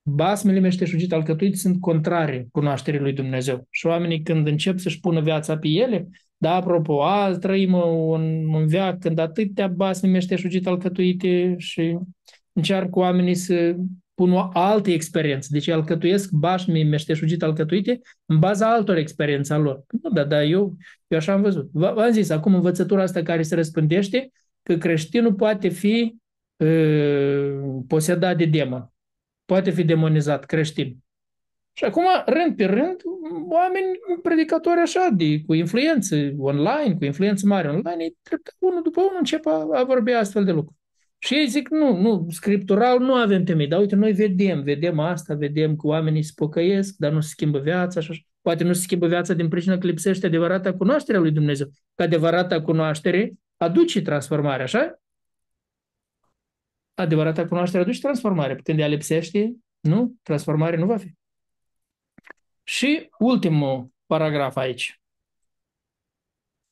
basmele meșteșugit alcătuite sunt contrare cunoașterii lui Dumnezeu. Și oamenii când încep să-și pună viața pe ele, da, apropo, azi trăim un, un veac când atâtea basme meșteșugit alcătuite și încearcă oamenii să pună alte experiențe. Deci alcătuiesc bașmi meșteșugit alcătuite în baza altor experiențe lor. Nu, da, da, eu, eu așa am văzut. V-am zis, acum învățătura asta care se răspândește, că creștinul poate fi uh, posedat de demon poate fi demonizat creștin. Și acum, rând pe rând, oameni predicatori așa, de, cu influență online, cu influență mare online, treptat unul după unul încep a, a vorbi astfel de lucruri. Și ei zic, nu, nu, scriptural nu avem temei, dar uite, noi vedem, vedem asta, vedem că oamenii se pocăiesc, dar nu se schimbă viața și așa. Poate nu se schimbă viața din pricina că lipsește adevărata cunoaștere a lui Dumnezeu. Că adevărata cunoaștere aduce transformare, așa? Adevărata cunoaștere aduce transformare. Când ea lipsește, nu, transformare nu va fi. Și ultimul paragraf aici.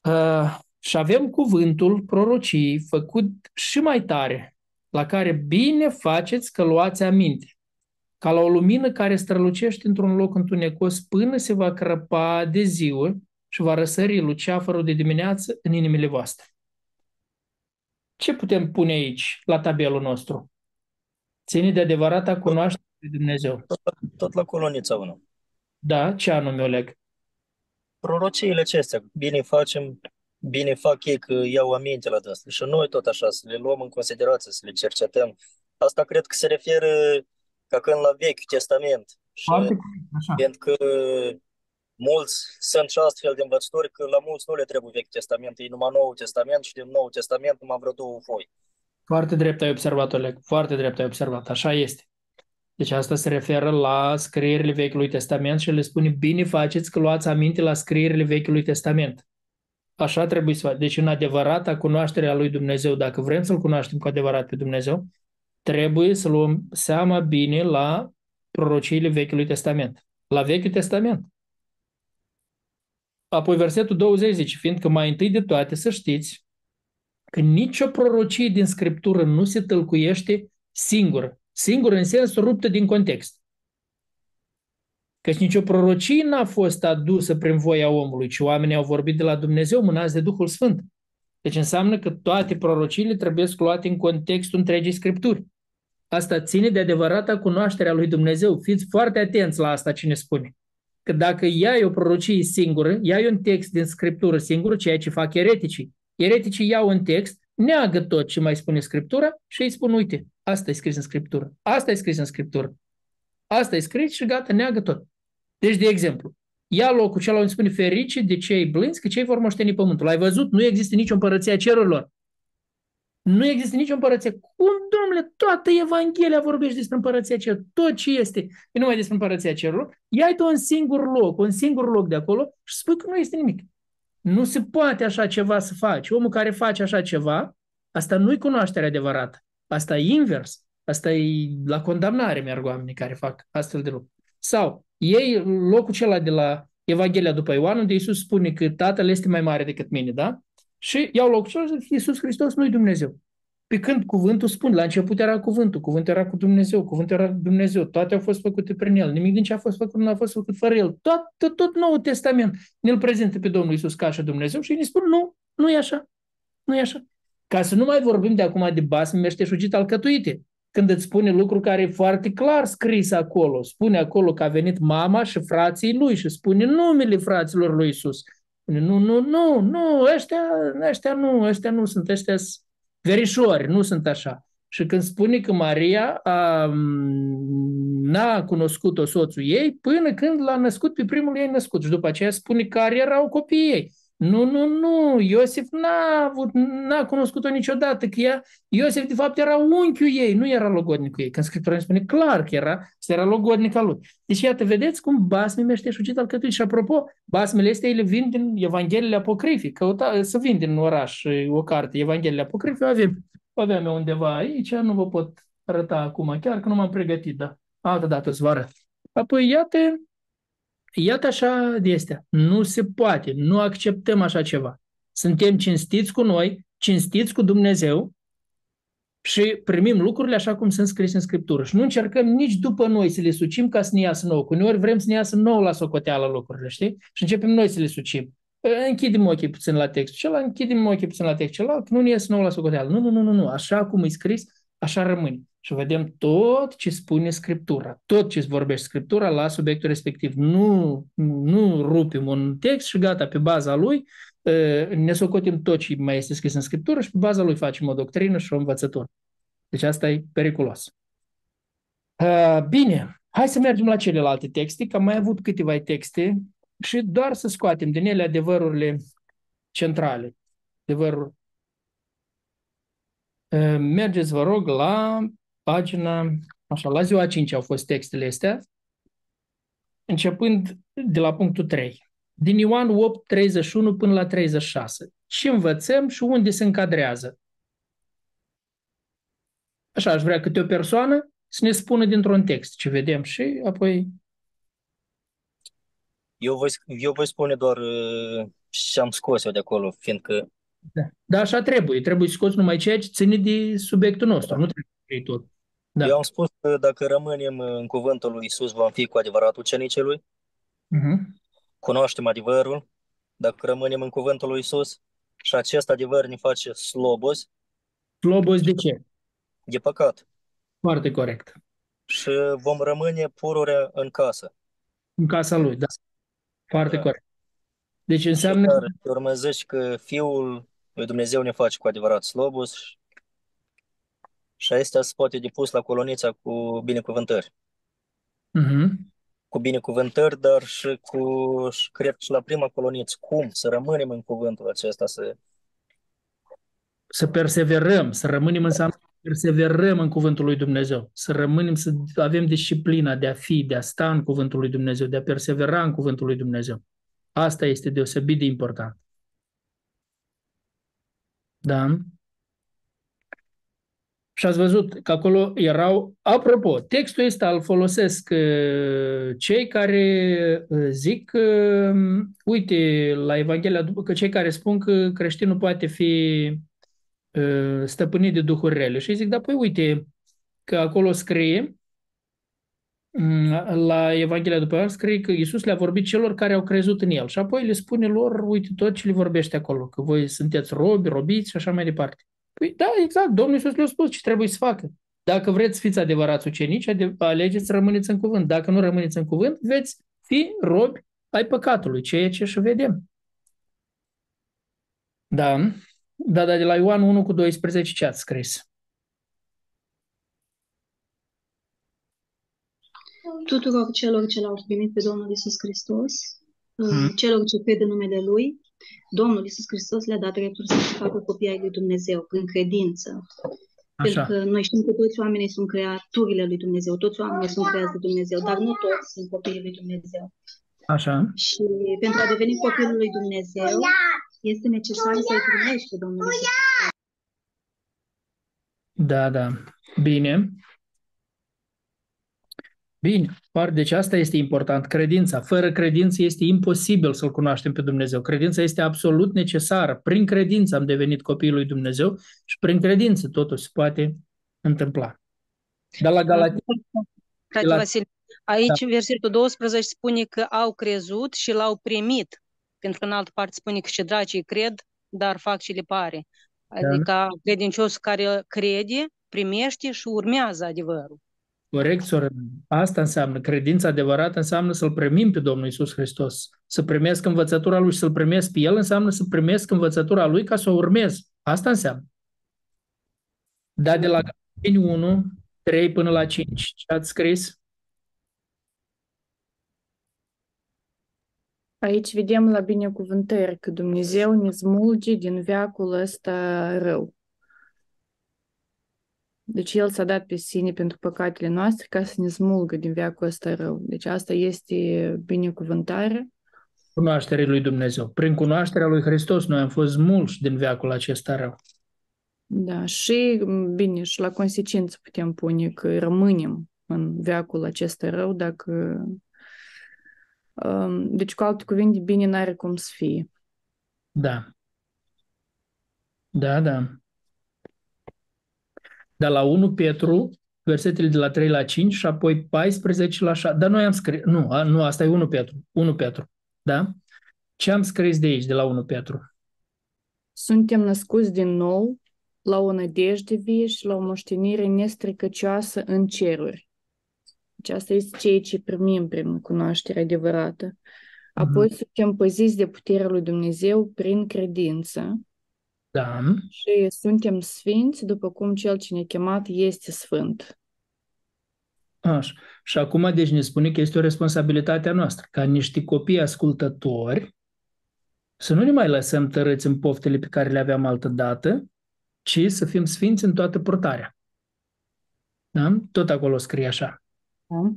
Uh, și avem cuvântul prorociei făcut și mai tare, la care bine faceți că luați aminte, ca la o lumină care strălucește într-un loc întunecos până se va crăpa de ziua și va răsări luceafărul de dimineață în inimile voastre. Ce putem pune aici, la tabelul nostru? Ține de adevărata cunoaștere de Dumnezeu. Tot, tot la colonița 1. Da, ce anume, Oleg? Prorociile acestea, bine facem, bine fac ei că iau aminte la asta. Și noi tot așa, să le luăm în considerație, să le cercetăm. Asta cred că se referă ca când la Vechiul Testament. Și așa. pentru că mulți sunt și astfel de învățători că la mulți nu le trebuie Vechiul Testament, e numai Noul Testament și din Noul Testament numai vreo două foi. Foarte drept ai observat, Oleg, foarte drept ai observat, așa este. Deci asta se referă la scrierile Vechiului Testament și le spune bine faceți că luați aminte la scrierile Vechiului Testament. Așa trebuie să faci. Deci în adevărata cunoaștere a lui Dumnezeu, dacă vrem să-L cunoaștem cu adevărat pe Dumnezeu, trebuie să luăm seama bine la prorociile Vechiului Testament. La Vechiul Testament. Apoi versetul 20 zice, fiindcă mai întâi de toate să știți că nicio prorocie din Scriptură nu se tălcuiește singură. Singură în sens ruptă din context. Căci nicio prorocie n-a fost adusă prin voia omului, ci oamenii au vorbit de la Dumnezeu mânați de Duhul Sfânt. Deci înseamnă că toate prorociile trebuie luate în contextul întregii Scripturi. Asta ține de adevărata cunoașterea lui Dumnezeu. Fiți foarte atenți la asta cine spune. Că dacă iai o prorocie singură, iai un text din Scriptură singură, ceea ce fac ereticii. Ereticii iau un text, neagă tot ce mai spune Scriptura și îi spun, uite, asta e scris în Scriptură, asta e scris în Scriptură, asta e scris și gata, neagă tot. Deci, de exemplu, ia locul celor unde spune ferice de cei blânzi, că cei vor moșteni pământul. Ai văzut? Nu există nicio împărăție a cerurilor. Nu există nicio împărăție. Cum, domnule, toată Evanghelia vorbește despre împărăția cerurilor. Tot ce este, e numai despre împărăția cerurilor. Ia-i tu un singur loc, un singur loc de acolo și spui că nu este nimic. Nu se poate așa ceva să faci. Omul care face așa ceva, asta nu-i cunoaștere adevărată. Asta e invers. Asta e la condamnare merg oamenii care fac astfel de lucruri. Sau ei locul acela de la Evanghelia după Ioan, unde Iisus spune că Tatăl este mai mare decât mine, da? Și iau locul acela și Iisus Hristos nu-i Dumnezeu. Pe când cuvântul spune, la început era cuvântul, cuvântul era cu Dumnezeu, cuvântul era Dumnezeu, toate au fost făcute prin El, nimic din ce a fost făcut nu a fost făcut fără El. Tot, tot, tot Noul Testament ne-l prezintă pe Domnul Iisus ca și Dumnezeu și ne spun, nu, nu e așa, nu e așa. Ca să nu mai vorbim de acum de basme meșteșugit alcătuite, când îți spune lucru care e foarte clar scris acolo. Spune acolo că a venit mama și frații lui și spune numele fraților lui Isus. Spune, nu, nu, nu, nu, ăștia, ăștia nu, ăștia nu sunt, ăștia sunt verișori, nu sunt așa. Și când spune că Maria a, n-a cunoscut-o soțul ei până când l-a născut pe primul ei născut. Și după aceea spune care erau copiii ei. Nu, nu, nu, Iosif n-a, avut, n-a cunoscut-o niciodată, că ea, Iosif de fapt era unchiul ei, nu era logodnicul ei. Când Scriptura ne spune clar că era, era logodnica lui. Deci iată, vedeți cum basme meșteșugit alcătuit. Și apropo, basmele astea ele vin din Evangheliile Apocrife, căuta, să vin din oraș o carte, Evangheliile Apocrife, avem, avem eu undeva aici, nu vă pot arăta acum, chiar că nu m-am pregătit, da. Altă dată să vă arăt. Apoi, iată, Iată așa de este. Nu se poate. Nu acceptăm așa ceva. Suntem cinstiți cu noi, cinstiți cu Dumnezeu și primim lucrurile așa cum sunt scrise în Scriptură. Și nu încercăm nici după noi să le sucim ca să ne iasă nouă. Cu uneori vrem să ne iasă nouă la socoteală lucrurile, știi? Și începem noi să le sucim. Închidem ochii puțin la textul celălalt, închidem ochii puțin la textul celălalt, nu ne iasă nouă la socoteală. Nu, nu, nu, nu, nu. Așa cum e scris, așa rămâne și vedem tot ce spune Scriptura, tot ce vorbește Scriptura la subiectul respectiv. Nu, nu rupim un text și gata, pe baza lui ne socotim tot ce mai este scris în Scriptură și pe baza lui facem o doctrină și o învățătură. Deci asta e periculos. Bine, hai să mergem la celelalte texte, că am mai avut câteva texte și doar să scoatem din ele adevărurile centrale, adevărul Mergeți, vă rog, la pagina, așa, la ziua 5 au fost textele astea, începând de la punctul 3. Din Ioan 8, 31 până la 36. Ce învățăm și unde se încadrează? Așa, aș vrea câte o persoană să ne spună dintr-un text ce vedem și apoi... Eu voi, eu voi spune doar uh, ce am scos eu de acolo, fiindcă... Da, da așa trebuie. Trebuie scos numai ceea ce ține de subiectul nostru. Da. Nu trebuie tot. Da. Eu am spus că dacă rămânem în cuvântul lui Isus, vom fi cu adevărat ucenicii lui. Uh-huh. Cunoaștem adevărul. Dacă rămânem în cuvântul lui Isus și acest adevăr ne face slobos. Slobos de ce? De păcat. Foarte corect. Și vom rămâne pururi în casă. În casa lui, da. Foarte da. corect. Deci înseamnă... Și urmăzești că Fiul lui Dumnezeu ne face cu adevărat slobos și astea se poate depus la colonița cu binecuvântări. Uh-huh. Cu binecuvântări, dar și cu, și cred și la prima coloniță, cum să rămânem în cuvântul acesta, să... Să perseverăm, să rămânem înseamnă să perseverăm în cuvântul lui Dumnezeu, să rămânem, să avem disciplina de a fi, de a sta în cuvântul lui Dumnezeu, de a persevera în cuvântul lui Dumnezeu. Asta este deosebit de important. Da? Și ați văzut că acolo erau, apropo, textul ăsta îl folosesc uh, cei care uh, zic, uh, uite, la Evanghelia, după că cei care spun că creștinul poate fi stăpânit de duhuri rele. Și zic, da, păi uite, că acolo scrie, mm, la Evanghelia după aia scrie că Iisus le-a vorbit celor care au crezut în El. Și apoi le spune lor, uite, tot ce le vorbește acolo, că voi sunteți robi, robiți și așa mai departe. Păi da, exact, Domnul Iisus le-a spus ce trebuie să facă. Dacă vreți să fiți adevărați ucenici, alegeți să rămâneți în cuvânt. Dacă nu rămâneți în cuvânt, veți fi robi ai păcatului, ceea ce și vedem. Da, da, da, de la Ioan 1 cu 12 ce ați scris? Tuturor celor ce l-au primit pe Domnul Iisus Hristos, hmm. celor ce cred în numele Lui, Domnul Iisus Hristos le-a dat dreptul să se facă copii ai lui Dumnezeu, prin credință. Așa. Pentru că noi știm că toți oamenii sunt creaturile lui Dumnezeu, toți oamenii sunt creați de Dumnezeu, dar nu toți sunt copiii lui Dumnezeu. Așa. Și pentru a deveni copilul lui Dumnezeu, este necesar să-L primești pe Domnul Iisus Da, da. Bine. Bine, deci asta este important, credința. Fără credință este imposibil să-L cunoaștem pe Dumnezeu. Credința este absolut necesară. Prin credință am devenit copiii lui Dumnezeu și prin credință totul se poate întâmpla. Dar la Galatia... Frate la... Vasile, aici da. versetul 12 spune că au crezut și l-au primit. Pentru că în altă parte spune că și dracii cred, dar fac ce le pare. Da. Adică da. credincios care crede, primește și urmează adevărul. Corect, Sorin. Asta înseamnă, credința adevărată înseamnă să-L primim pe Domnul Isus Hristos. Să primesc învățătura Lui și să-L primesc pe El înseamnă să primesc învățătura Lui ca să o urmez. Asta înseamnă. Da, de la 1, 3 până la 5. Ce ați scris? Aici vedem la binecuvântări că Dumnezeu ne smulge din veacul ăsta rău. Deci El s-a dat pe sine pentru păcatele noastre ca să ne smulgă din veacul ăsta rău. Deci asta este binecuvântare. Cunoașterea lui Dumnezeu. Prin cunoașterea lui Hristos noi am fost smulși din veacul acesta rău. Da, și bine, și la consecință putem pune că rămânem în veacul acesta rău dacă... Um, deci, cu alte cuvinte, bine n-are cum să fie. Da. Da, da. Dar la 1 Petru, versetele de la 3 la 5 și apoi 14 la 6. Dar noi am scris, nu, a, nu, asta e 1 Petru, 1 Petru, da? Ce am scris de aici, de la 1 Petru? Suntem născuți din nou la o nădejde vie și la o moștenire nestricăcioasă în ceruri. Deci asta este ceea ce primim prin cunoașterea adevărată. Apoi mm-hmm. suntem păziți de puterea lui Dumnezeu prin credință da. Și suntem sfinți după cum cel ce ne-a chemat este sfânt. Așa. Și acum, deci ne spune că este o responsabilitate a noastră, ca niște copii ascultători, să nu ne mai lăsăm tărâți în poftele pe care le aveam altă dată, ci să fim sfinți în toată purtarea. Da? Tot acolo scrie așa. Da?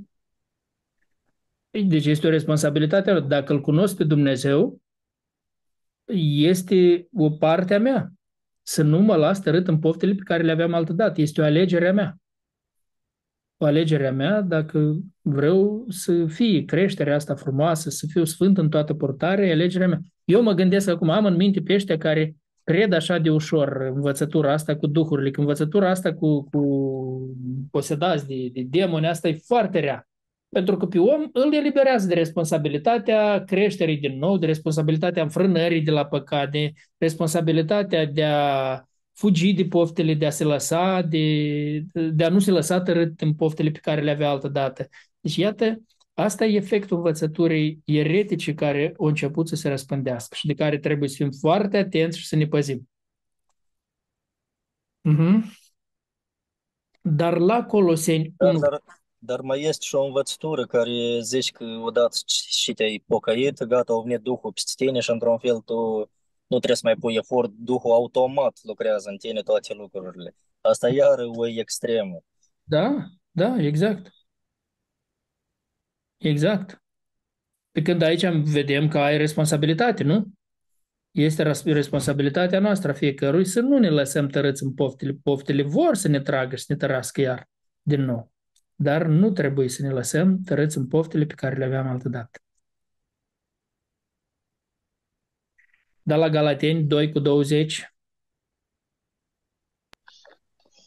Deci este o responsabilitate. Dacă îl cunosc pe Dumnezeu, este o parte a mea. Să nu mă las tărât în poftele pe care le aveam altă dată. Este o alegere a mea. O alegere a mea dacă vreau să fie creșterea asta frumoasă, să fiu sfânt în toată portarea, e alegerea mea. Eu mă gândesc acum, am în minte pe ăștia care cred așa de ușor învățătura asta cu duhurile, că învățătura asta cu, cu posedați de, de demoni, asta e foarte rea. Pentru că pe om îl eliberează de responsabilitatea creșterii din nou, de responsabilitatea înfrânării de la păcat, de responsabilitatea de a fugi de poftele, de a se lăsa, de, de a nu se lăsa tărât în poftele pe care le avea altă dată. Deci, iată, asta e efectul învățăturii eretice care au început să se răspândească și de care trebuie să fim foarte atenți și să ne păzim. Uh-huh. Dar la Coloseni 1... Dar, dar mai este și o învățătură care zici că odată și te-ai pocăit, gata, a venit Duhul peste tine și într-un fel tu nu trebuie să mai pui efort, Duhul automat lucrează în tine toate lucrurile. Asta iar o extremă. Da, da, exact. Exact. Pe când aici vedem că ai responsabilitate, nu? Este responsabilitatea noastră a fiecărui să nu ne lăsăm tărâți în poftele. Poftele vor să ne tragă și să ne tărască iar din nou. Dar nu trebuie să ne lăsăm tărâți în poftele pe care le aveam altă dată. Dar la Galateni 2 cu 20.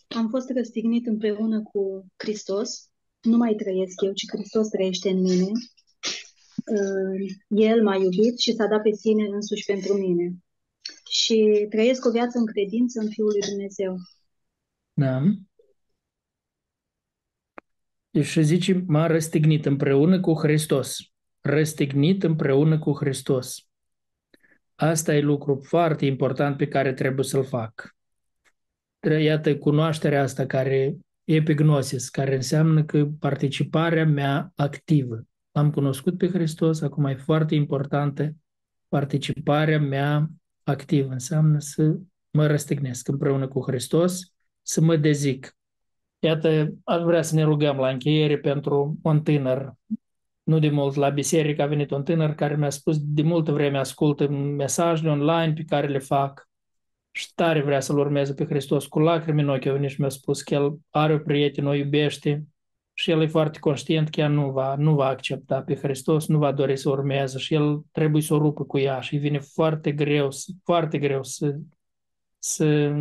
Am fost răstignit împreună cu Hristos. Nu mai trăiesc eu, ci Hristos trăiește în mine. El m-a iubit și s-a dat pe sine însuși pentru mine. Și trăiesc o viață în credință în Fiul lui Dumnezeu. Da. Deci zice, m-a răstignit împreună cu Hristos. Răstignit împreună cu Hristos. Asta e lucru foarte important pe care trebuie să-l fac. Iată cunoașterea asta care e epignosis, care înseamnă că participarea mea activă. Am cunoscut pe Hristos, acum e foarte importantă participarea mea activă. Înseamnă să mă răstignesc împreună cu Hristos, să mă dezic. Iată, aș vrea să ne rugăm la încheiere pentru un tânăr nu de mult la biserică a venit un tânăr care mi-a spus de multă vreme ascultă mesajele online pe care le fac și tare vrea să-L urmeze pe Hristos. Cu lacrimi în ochi a venit și mi-a spus că el are o prieten, o iubește și el e foarte conștient că ea nu va, nu va accepta pe Hristos, nu va dori să urmeze și el trebuie să o rupă cu ea și îi vine foarte greu, foarte greu să, să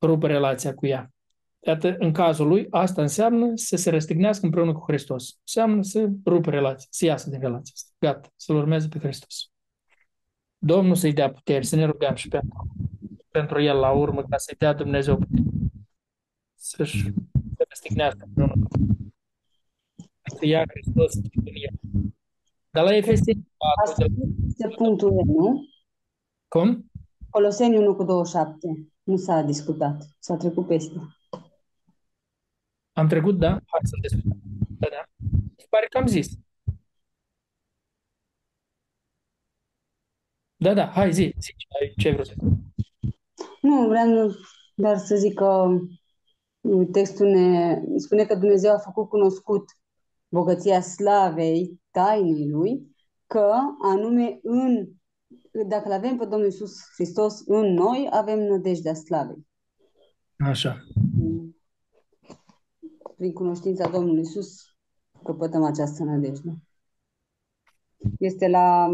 rupă relația cu ea. Iată, în cazul lui, asta înseamnă să se răstignească împreună cu Hristos. Înseamnă să rupă relația, să iasă din relația asta. Gata, să-L urmeze pe Hristos. Domnul să-i dea putere, să ne rugăm și pentru, pentru el la urmă, ca să-i dea Dumnezeu putere. Să-și se răstignească împreună cu Să ia Hristos în el. Dar la Efeseni 4... Asta este punctul E, nu? Cum? Coloseni 1 cu 27. Nu s-a discutat. S-a trecut peste. Am trecut, da? Hai să discutăm. Da, da. Se pare că am zis. Da, da, hai zi, zi ce ai vrut să Nu, vreau doar să zic că textul ne spune că Dumnezeu a făcut cunoscut bogăția slavei tainei lui, că anume în dacă l avem pe Domnul Iisus Hristos în noi, avem nădejdea slavei. Așa. Mm prin cunoștința Domnului Isus, căpătăm această nădejde. Este la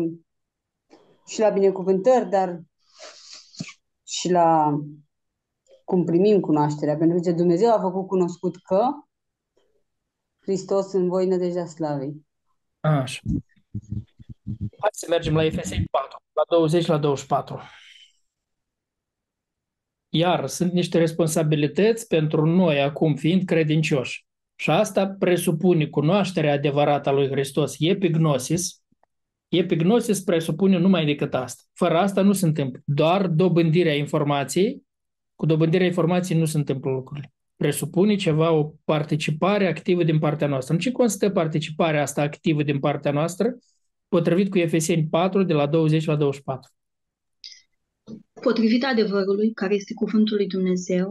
și la binecuvântări, dar și la cum primim cunoașterea, pentru că Dumnezeu a făcut cunoscut că Hristos în voi nădejdea slavei. Așa. Hai să mergem la Efesei 4, la 20 la 24. Iar sunt niște responsabilități pentru noi acum fiind credincioși. Și asta presupune cunoașterea adevărată a lui Hristos. Epignosis. Epignosis presupune numai decât asta. Fără asta nu se întâmplă. Doar dobândirea informației. Cu dobândirea informației nu se întâmplă lucrurile. Presupune ceva, o participare activă din partea noastră. În ce constă participarea asta activă din partea noastră? Potrivit cu Efeseni 4, de la 20 la 24. Potrivit adevărului, care este cuvântul lui Dumnezeu,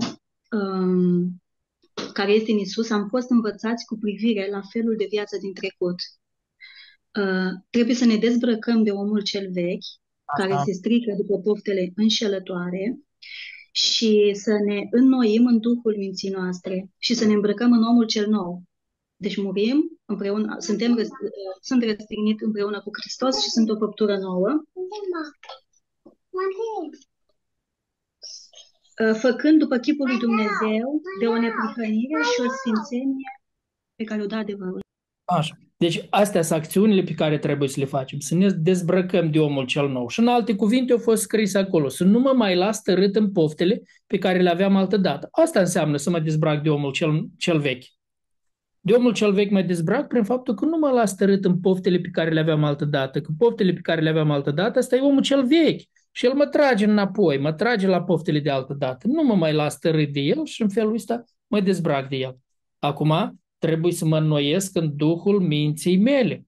um, care este în Isus, am fost învățați cu privire la felul de viață din trecut. Uh, trebuie să ne dezbrăcăm de omul cel vechi, Aha. care se strică după poftele înșelătoare, și să ne înnoim în Duhul minții noastre și să ne îmbrăcăm în omul cel nou. Deci murim împreună, suntem, sunt răstignit împreună cu Hristos și sunt o făptură nouă. Uh, făcând după chipul lui Dumnezeu de o neprihănire și o sfințenie pe care o dă adevărul. Așa. Deci astea sunt acțiunile pe care trebuie să le facem, să ne dezbrăcăm de omul cel nou. Și în alte cuvinte au fost scris acolo, să nu mă mai las tărât în poftele pe care le aveam altă dată. Asta înseamnă să mă dezbrac de omul cel, cel vechi. De omul cel vechi mă dezbrac prin faptul că nu mă las tărât în poftele pe care le aveam altă dată, că poftele pe care le aveam altă dată, asta e omul cel vechi. Și el mă trage înapoi, mă trage la poftele de altă dată. Nu mă mai las tărât de el și în felul ăsta mă dezbrac de el. Acum, trebuie să mă înnoiesc în Duhul minții mele.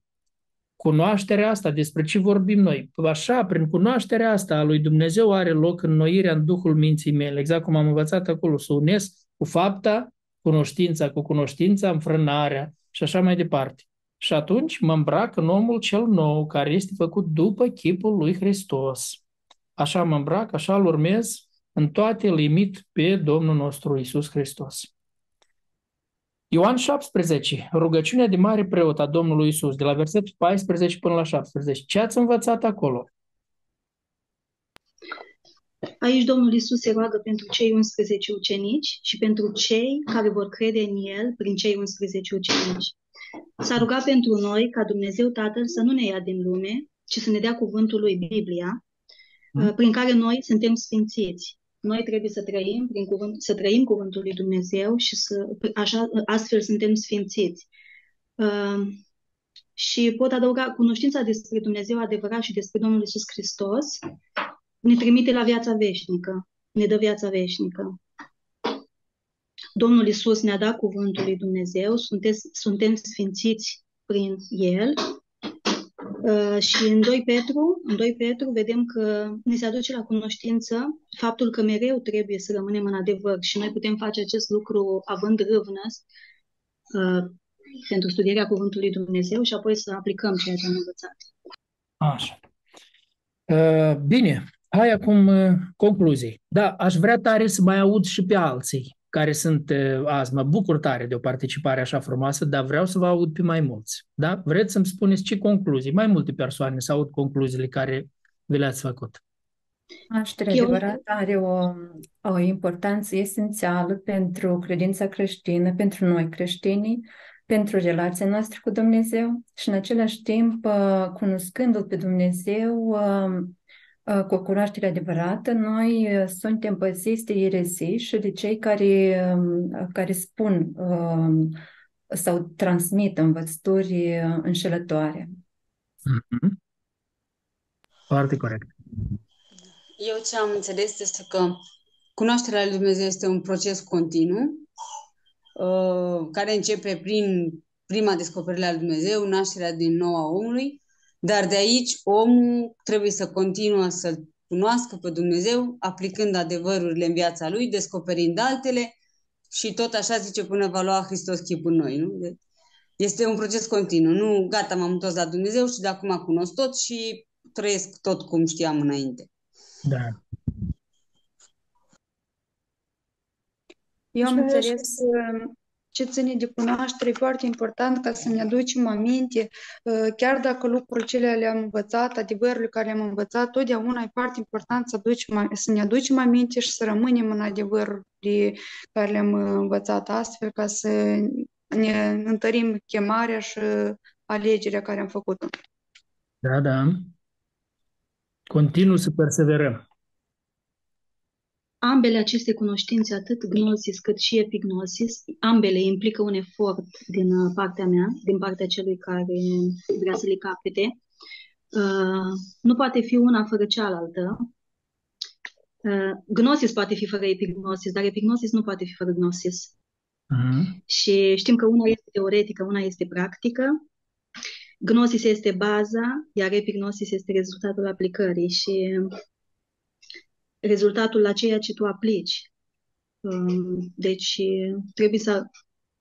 Cunoașterea asta, despre ce vorbim noi? Așa, prin cunoașterea asta a lui Dumnezeu are loc înnoirea în Duhul minții mele, exact cum am învățat acolo, să unesc cu fapta, cunoștința cu cunoștința, înfrânarea și așa mai departe. Și atunci mă îmbrac în omul cel nou, care este făcut după chipul lui Hristos. Așa mă îmbrac, așa îl urmez, în toate limit pe Domnul nostru Isus Hristos. Ioan 17, rugăciunea de mare preot a Domnului Isus, de la versetul 14 până la 17. Ce ați învățat acolo? Aici Domnul Isus se roagă pentru cei 11 ucenici și pentru cei care vor crede în El prin cei 11 ucenici. S-a rugat pentru noi ca Dumnezeu Tatăl să nu ne ia din lume, ci să ne dea cuvântul lui Biblia, hmm. prin care noi suntem sfințiți. Noi trebuie să trăim, prin cuvânt, să trăim cuvântul lui Dumnezeu și să, așa, astfel suntem sfințiți. Uh, și pot adăuga cunoștința despre Dumnezeu adevărat și despre Domnul Isus Hristos ne trimite la viața veșnică, ne dă viața veșnică. Domnul Isus ne-a dat cuvântul lui Dumnezeu, suntem, suntem sfințiți prin El Uh, și în 2 Petru, în 2 Petru vedem că ne se aduce la cunoștință faptul că mereu trebuie să rămânem în adevăr și noi putem face acest lucru având râvnă uh, pentru studierea Cuvântului Dumnezeu și apoi să aplicăm ceea ce am învățat. Așa. Uh, bine, hai acum uh, concluzii. Da, aș vrea tare să mai aud și pe alții care sunt azi. Mă bucur tare de o participare așa frumoasă, dar vreau să vă aud pe mai mulți. Da? Vreți să-mi spuneți ce concluzii? Mai multe persoane să aud concluziile care vi le-ați făcut. Nașterea Eu... adevărat are o, o importanță esențială pentru credința creștină, pentru noi creștinii, pentru relația noastră cu Dumnezeu și în același timp, cunoscându-L pe Dumnezeu, cu o cunoaștere adevărată, noi suntem păziți de erezii și de cei care, care spun sau transmit învățături înșelătoare. Mm-hmm. Foarte corect. Eu ce am înțeles este că cunoașterea lui Dumnezeu este un proces continuu care începe prin prima descoperire a lui Dumnezeu, nașterea din nou a omului, dar de aici omul trebuie să continuă să cunoască pe Dumnezeu, aplicând adevărurile în viața lui, descoperind altele și tot așa zice până va lua Hristos chipul noi. Nu? De- este un proces continuu. Nu, gata, m-am întors la Dumnezeu și de acum cunosc tot și trăiesc tot cum știam înainte. Da. Eu am înțeles ce ține de cunoaștere, e foarte important ca să ne aducem aminte, uh, chiar dacă lucrurile cele le-am învățat, adevărurile care le-am învățat, totdeauna e foarte important să, aducem, să ne aducem aminte și să rămânem în adevărurile care le-am învățat astfel ca să ne întărim chemarea și alegerea care am făcut-o. Da, da. Continuu să perseverăm. Ambele aceste cunoștințe, atât gnosis cât și epignosis, ambele implică un efort din uh, partea mea, din partea celui care vrea să le capete. Uh, nu poate fi una fără cealaltă. Uh, gnosis poate fi fără epignosis, dar epignosis nu poate fi fără gnosis. Uh-huh. Și știm că una este teoretică, una este practică. Gnosis este baza, iar epignosis este rezultatul aplicării și rezultatul la ceea ce tu aplici. Um, deci trebuie să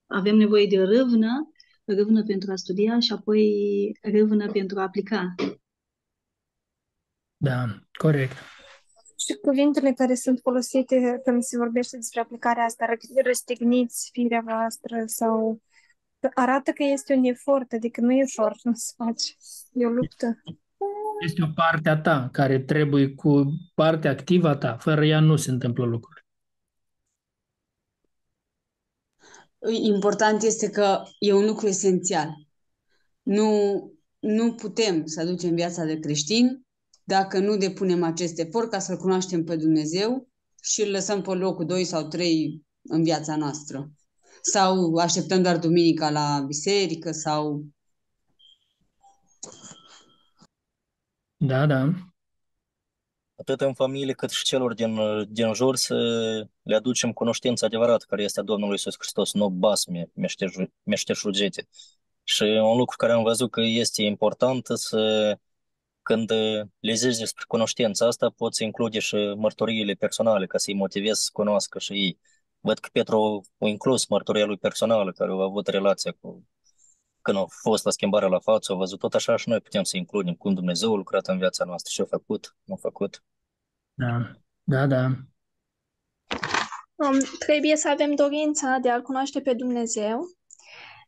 avem nevoie de râvnă, râvnă pentru a studia și apoi râvnă pentru a aplica. Da, corect. Și cuvintele care sunt folosite când se vorbește despre aplicarea asta, răstigniți firea voastră sau arată că este un efort, adică nu e ușor să faci. E o luptă. Este o parte a ta care trebuie cu partea activă a ta. Fără ea nu se întâmplă lucruri. Important este că e un lucru esențial. Nu, nu putem să aducem viața de creștin dacă nu depunem acest efort ca să-L cunoaștem pe Dumnezeu și îl lăsăm pe locul 2 sau 3 în viața noastră. Sau așteptăm doar duminica la biserică sau... Da, da. Atât în familie cât și celor din, din jur să le aducem cunoștința adevărată care este a Domnului Iisus Hristos, nu basme, meșteșugete. Și un lucru care am văzut că este important să când le zici despre cunoștința asta, poți include și mărturiile personale ca să-i motivezi să cunoască și ei. Văd că Petru a inclus mărturia lui personală, care a avut relația cu când a fost la schimbarea la față, a văzut tot așa și noi putem să includem cum Dumnezeu a lucrat în viața noastră și a făcut, nu a făcut. Da, da, da. Um, trebuie să avem dorința de a-L cunoaște pe Dumnezeu,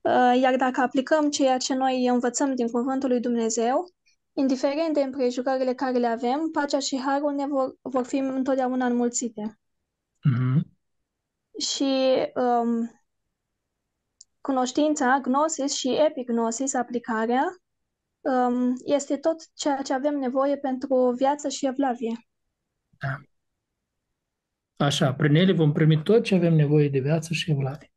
uh, iar dacă aplicăm ceea ce noi învățăm din Cuvântul lui Dumnezeu, indiferent de împrejurările care le avem, pacea și harul ne vor, vor fi întotdeauna înmulțite. Mm-hmm. Și um, cunoștința, gnosis și epignosis, aplicarea, um, este tot ceea ce avem nevoie pentru viață și evlavie. Da. Așa, prin ele vom primi tot ce avem nevoie de viață și evlavie.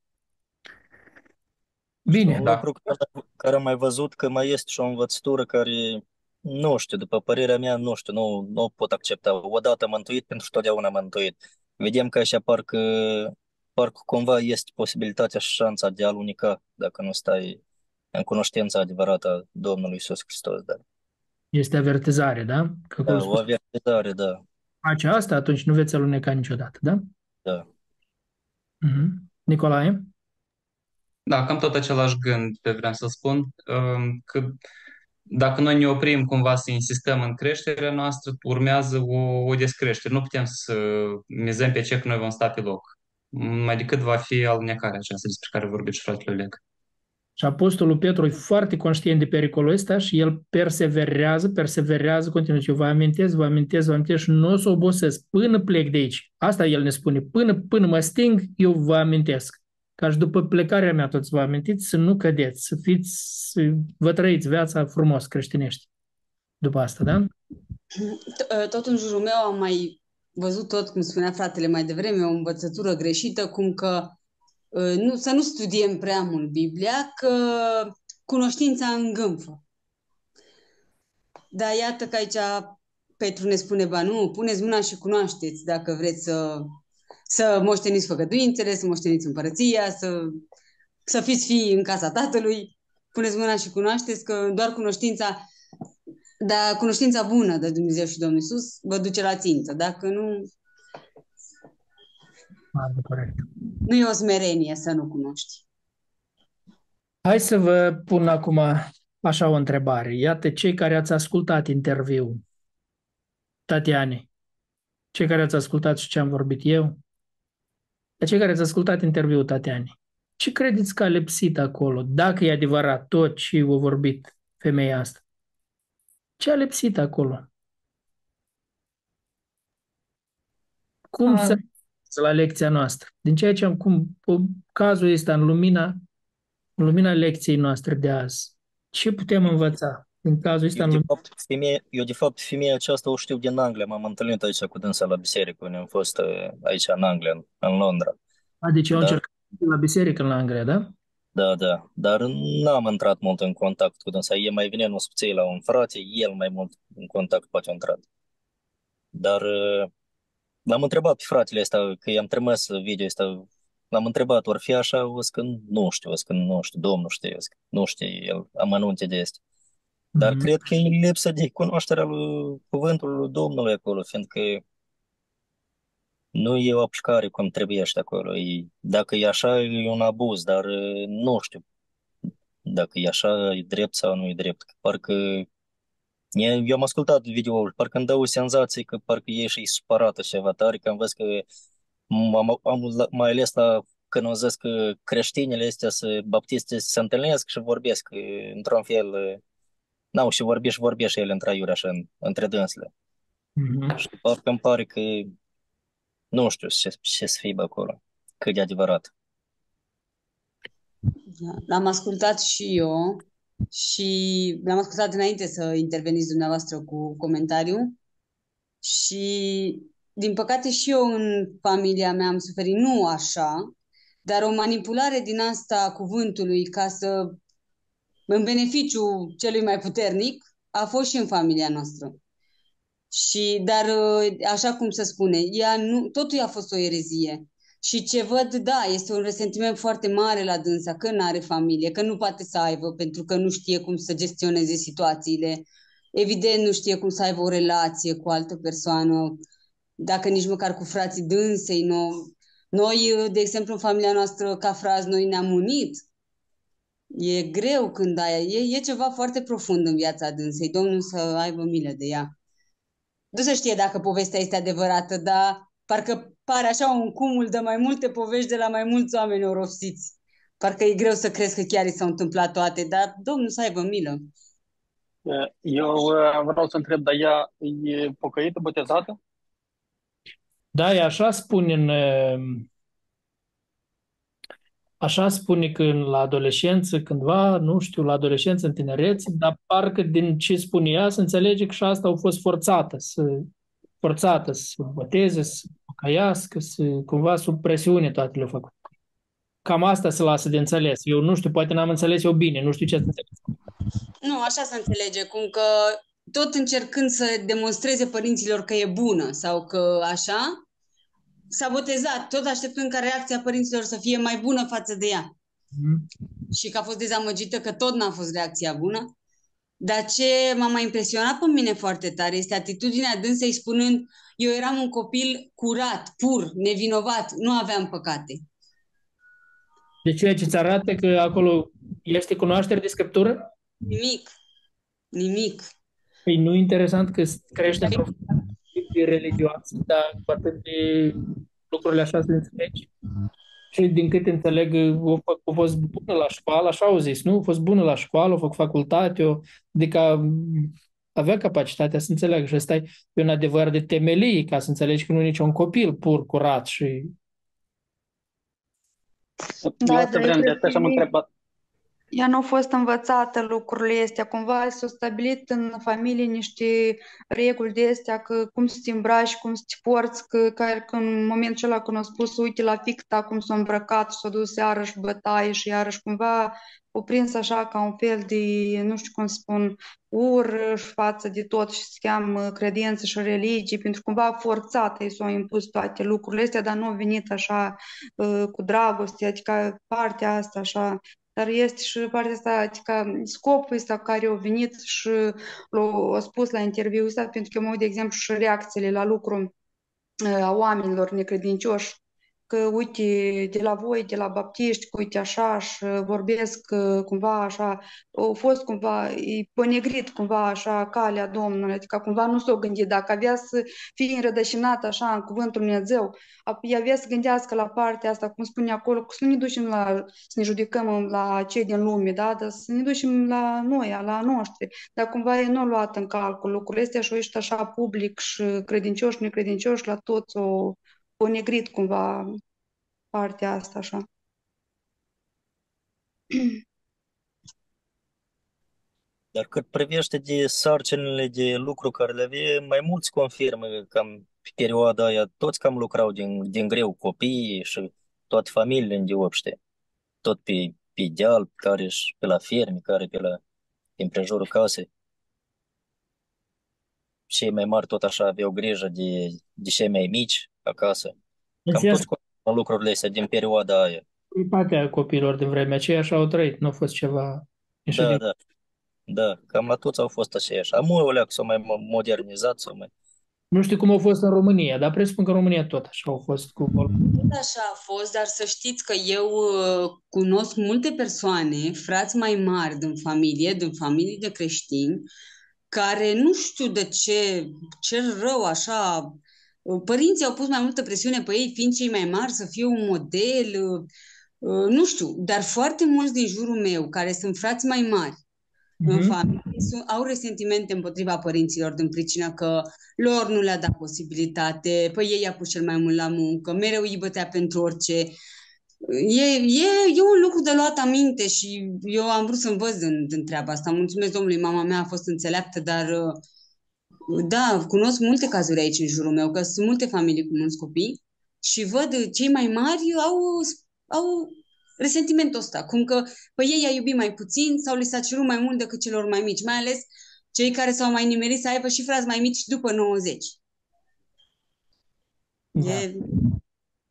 Bine. Un lucru care, care am mai văzut că mai este și o învățătură care nu știu, după părerea mea, nu știu, nu, nu pot accepta. Odată mântuit, pentru totdeauna mântuit. Vedem că așa parcă, parcă cumva este posibilitatea și șansa de a-L unica dacă nu stai în cunoștința adevărată a Domnului Iisus Hristos. Da. Este avertizare, da? Că da, o avertizare, da. Face asta, atunci nu veți aluneca niciodată, da? Da. Uh-huh. Nicolae? Da, cam tot același gând pe vreau să spun, um, că dacă noi ne oprim cumva să insistăm în creșterea noastră, urmează o, o descreștere. Nu putem să mizăm pe ce că noi vom sta pe loc. Mai decât va fi alunecarea aceasta despre care vorbit și fratele Oleg. Și Apostolul Petru e foarte conștient de pericolul ăsta și el perseverează, perseverează, continuă. Eu vă amintesc, vă amintesc, vă amintesc și nu o să obosesc până plec de aici. Asta el ne spune, până, până mă sting, eu vă amintesc ca și după plecarea mea toți vă amintiți, să nu cădeți, să fiți, să vă trăiți viața frumos creștinești. După asta, da? Tot în jurul meu am mai văzut tot, cum spunea fratele mai devreme, o învățătură greșită, cum că ă, nu, să nu studiem prea mult Biblia, că cunoștința îngânfă. Dar iată că aici Petru ne spune, ba nu, puneți mâna și cunoașteți dacă vreți să să moșteniți făgăduințele, să moșteniți împărăția, să, să fiți fii în casa tatălui. Puneți mâna și cunoașteți că doar cunoștința, dar cunoștința bună de Dumnezeu și Domnul Iisus vă duce la țintă. Dacă nu, corect. Nu e o smerenie să nu cunoști. Hai să vă pun acum așa o întrebare. Iată, cei care ați ascultat interviul, Tatiane, cei care ați ascultat și ce am vorbit eu, la cei care ați ascultat interviul Tatiane, ce credeți că a lipsit acolo, dacă e adevărat tot ce a vorbit femeia asta? Ce a lipsit acolo? Cum a... să la lecția noastră? Din ceea ce am, cum cazul este în lumina, în lumina lecției noastre de azi, ce putem învăța? În cazul ăsta... Eu, de fapt, femeie, eu, de fapt, femeia aceasta o știu din Anglia. M-am întâlnit aici cu dânsa la biserică, unde am fost uh, aici în Anglia, în, în Londra. A, deci eu da. încercat la biserică în Anglia, da? Da, da, dar n-am intrat mult în contact cu dânsa. E mai vine în ospăței la un frate, el mai mult în contact poate a intrat. Dar uh, l-am întrebat pe fratele ăsta, că i-am trimis video ăsta, l-am întrebat, ori fi așa? O că nu știu, o că nu știu, domnul știe, nu știe el amănunte de este. Dar mm-hmm. cred că e lipsă de cunoașterea lui cuvântului lui Domnului acolo, fiindcă nu e o aplicare cum trebuie acolo. E, dacă e așa, e un abuz, dar nu știu dacă e așa, e drept sau nu e drept. Parcă eu am ascultat videoul, parcă îmi dă o senzație că parcă e și supărată ceva tare, că am văzut că am, am, mai ales la când au zis că creștinile astea să baptiste se întâlnesc și vorbesc într-un fel, n-au și vorbi și vorbește ele între aiuri așa, între dânsele. Mm-hmm. Și parcă îmi pare că nu știu ce, ce să fie acolo, cât de adevărat. Da, l-am ascultat și eu și l-am ascultat înainte să interveniți dumneavoastră cu comentariu și din păcate și eu în familia mea am suferit nu așa, dar o manipulare din asta a cuvântului ca să în beneficiu celui mai puternic a fost și în familia noastră. Și, dar, așa cum se spune, ea nu, totul a fost o erezie. Și ce văd, da, este un resentiment foarte mare la dânsa, că nu are familie, că nu poate să aibă, pentru că nu știe cum să gestioneze situațiile. Evident, nu știe cum să aibă o relație cu altă persoană, dacă nici măcar cu frații dânsei. Nu. Noi, de exemplu, în familia noastră, ca frați, noi ne-am unit. E greu când ai, e, e ceva foarte profund în viața dânsei. Domnul să aibă milă de ea. Nu se știe dacă povestea este adevărată, dar parcă pare așa un cumul de mai multe povești de la mai mulți oameni orofsiți. Parcă e greu să crezi că chiar i s-au întâmplat toate, dar Domnul să aibă milă. Eu uh, vreau să întreb, dar ea e pocăită, botezată? Da, e așa spune în, uh, Așa spune că la adolescență, cândva, nu știu, la adolescență, în tinerețe, dar parcă din ce spune ea, să înțelege că și asta au fost forțată, să, forțată să boteze, să păcăiască, să, cumva sub presiune toate le-au făcut. Cam asta se lasă de înțeles. Eu nu știu, poate n-am înțeles eu bine, nu știu ce să înțeles. Nu, așa se înțelege, cum că tot încercând să demonstreze părinților că e bună sau că așa, s-a botezat, tot așteptând ca reacția părinților să fie mai bună față de ea. Mm. Și că a fost dezamăgită că tot n-a fost reacția bună. Dar ce m-a mai impresionat pe mine foarte tare este atitudinea dânsei spunând eu eram un copil curat, pur, nevinovat, nu aveam păcate. De ceea ce îți arată că acolo este cunoaștere de Scriptură? Nimic. Nimic. Păi nu interesant că crește într-o de religioasă, dar cu atât de lucrurile așa să înțelegi. Și din câte înțeleg, a fost bună la școală, așa au zis, nu? A fost bună la școală, a făcut facultate, adică avea capacitatea să înțeleagă și ăsta e un adevăr de temelie, ca să înțelegi că nu e niciun copil pur, curat și... Da, Eu asta vreau de asta și am întrebat ea nu a fost învățată lucrurile astea, cumva s-au stabilit în familie niște reguli de astea, că cum să te îmbraci, cum să te porți, că, că, că în momentul acela când au spus, uite la ficta cum s-a îmbrăcat și s-a dus iarăși bătaie și iarăși cumva o prins așa ca un fel de, nu știu cum spun, ură față de tot și se cheamă credință și religie, pentru cumva forțat ei s-au impus toate lucrurile astea, dar nu au venit așa uh, cu dragoste, adică partea asta așa dar este și partea asta, adică scopul ăsta care au venit și l-au spus la interviul ăsta, pentru că eu mă uit, de exemplu, și reacțiile la lucru a oamenilor necredincioși că, uite, de la voi, de la baptiști, că, uite, așa, și vorbesc cumva așa, au fost cumva, e ponegrit cumva așa calea Domnului, adică cumva nu s-o gândit, dacă avea să fie înrădășinat așa în cuvântul Dumnezeu, avea să gândească la partea asta, cum spune acolo, să nu ne ducem la, să ne judecăm la cei din lume, da, dar să ne ducem la noi, la noștri, dar cumva e nu luat în calcul. Lucrurile astea și ești așa public și credincioși, necredincioși la toți o ponegrit cumva partea asta așa. Dar cât privește de sarcinile de lucru care le avea, mai mulți confirmă cam pe perioada aia, toți cam lucrau din, din greu, copiii și toate familiile în deopște. Tot pe, pe deal, care și pe la ferme, care pe la împrejurul casei. Cei mai mari tot așa aveau grijă de, de cei mai mici acasă. Cam toți lucrurile astea din perioada aia. Partea copiilor din vremea aceea așa au trăit, nu a fost ceva... Da, da. Da, cam la toți au fost așa. Amul o s-au mai modernizat, sau mai... Nu știu cum a fost în România, dar presupun că în România tot așa au fost cu Tot așa a fost, dar să știți că eu uh, cunosc multe persoane, frați mai mari din familie, din familii de creștini, care nu știu de ce, ce rău așa, uh, părinții au pus mai multă presiune pe ei, fiind cei mai mari, să fie un model, uh, nu știu, dar foarte mulți din jurul meu, care sunt frați mai mari, mm-hmm. în mhm. familie au resentimente împotriva părinților din pricina că lor nu le-a dat posibilitate, păi ei i-a pus cel mai mult la muncă, mereu îi bătea pentru orice. E, e, e un lucru de luat aminte și eu am vrut să învăț din, din treaba asta. Mulțumesc Domnului, mama mea a fost înțeleaptă, dar da, cunosc multe cazuri aici în jurul meu, că sunt multe familii cu mulți copii și văd cei mai mari au, au resentimentul ăsta, cum că pe ei i-a iubit mai puțin sau li s-a cerut mai mult decât celor mai mici, mai ales cei care s-au mai nimerit să aibă și frați mai mici după 90. Da. E...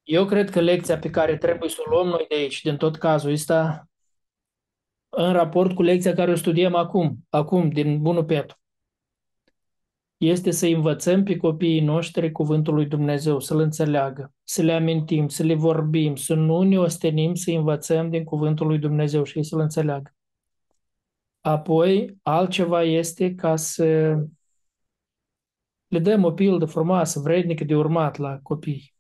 Eu cred că lecția pe care trebuie să o luăm noi de aici, din tot cazul ăsta, în raport cu lecția care o studiem acum, acum, din Bunul Petru, este să învățăm pe copiii noștri cuvântul lui Dumnezeu, să-L înțeleagă, să le amintim, să le vorbim, să nu ne ostenim să învățăm din cuvântul lui Dumnezeu și să-L înțeleagă. Apoi, altceva este ca să le dăm o pildă frumoasă, vrednică de urmat la copii.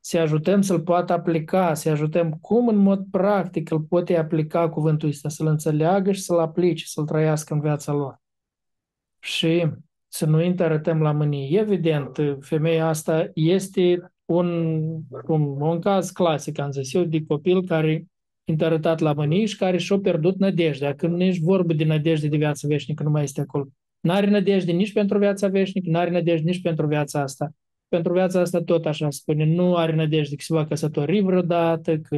Să ajutăm să-l poată aplica, să ajutăm cum în mod practic îl poate aplica cuvântul ăsta, să-l înțeleagă și să-l aplice, să-l trăiască în viața lor. Și să nu îi arătăm la mânie. Evident, femeia asta este un, un, un caz clasic, am zis eu, de copil care arătat la mânie și care și-a pierdut nădejdea. Când nici vorbă de nădejde de viață veșnică nu mai este acolo. N-are nădejde nici pentru viața veșnică, n-are nădejde nici pentru viața asta. Pentru viața asta tot așa spune, nu are nădejde că se va căsători vreodată, că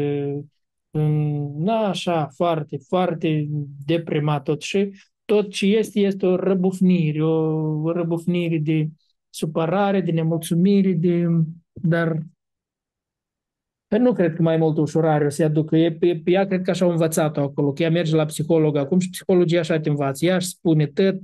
na, așa, foarte, foarte deprimat tot și tot ce este, este o răbufnire, o răbufnire de supărare, de nemulțumire, de, dar nu cred că mai mult ușurare o să aducă. E, e, ea cred că așa au învățat-o acolo, că ea merge la psiholog acum și psihologia așa te învață. Ea își spune tot,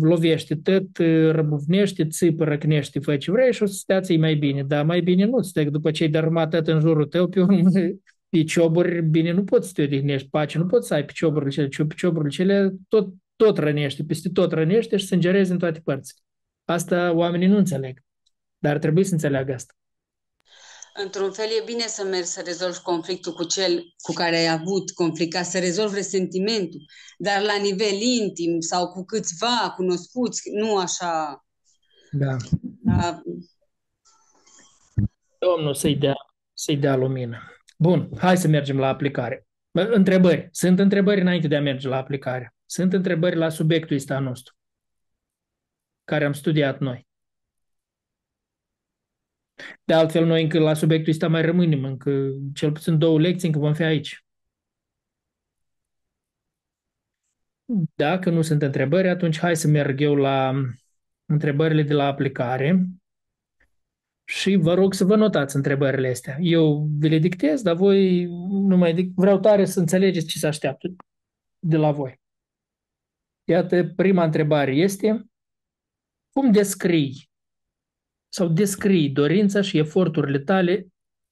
lovește tot, răbufnește, țipă, răcnește, fă ce vrei și o să stea mai bine. Dar mai bine nu stai, după ce ai dărâmat tot în jurul tău, pe urmă pe cioburi, bine, nu poți să te odihnești, pace, nu poți să ai pe cioburile cele, pe cioburile cele tot tot rănește, peste tot rănește și sângereze în toate părțile. Asta oamenii nu înțeleg, dar trebuie să înțeleagă asta. Într-un fel e bine să mergi să rezolvi conflictul cu cel cu care ai avut conflict, ca să rezolvi resentimentul, dar la nivel intim sau cu câțiva cunoscuți, nu așa... Da. da. Domnul să-i dea, să-i dea lumină. Bun, hai să mergem la aplicare. Întrebări. Sunt întrebări înainte de a merge la aplicare. Sunt întrebări la subiectul ăsta nostru, care am studiat noi. De altfel, noi încă la subiectul ăsta mai rămânem, încă cel puțin două lecții încă vom fi aici. Dacă nu sunt întrebări, atunci hai să merg eu la întrebările de la aplicare și vă rog să vă notați întrebările astea. Eu vi le dictez, dar voi nu mai dic. Vreau tare să înțelegeți ce se așteaptă de la voi. Iată, prima întrebare este cum descrii sau descrii dorința și eforturile tale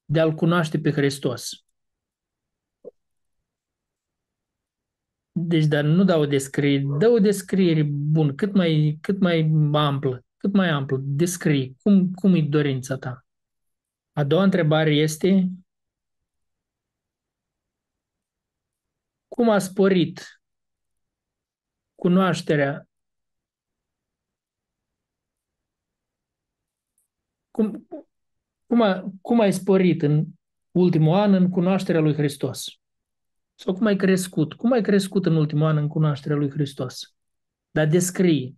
de a-L cunoaște pe Hristos? Deci, dar nu dau o descriere, dă o descriere bună, cât mai, cât mai amplă, cât mai amplă, descrii, cum, cum e dorința ta. A doua întrebare este, cum a sporit cunoașterea cum, cum, a, cum ai sporit în ultimul an în cunoașterea lui Hristos? Sau cum ai crescut? Cum ai crescut în ultimul an în cunoașterea lui Hristos? Dar descrie.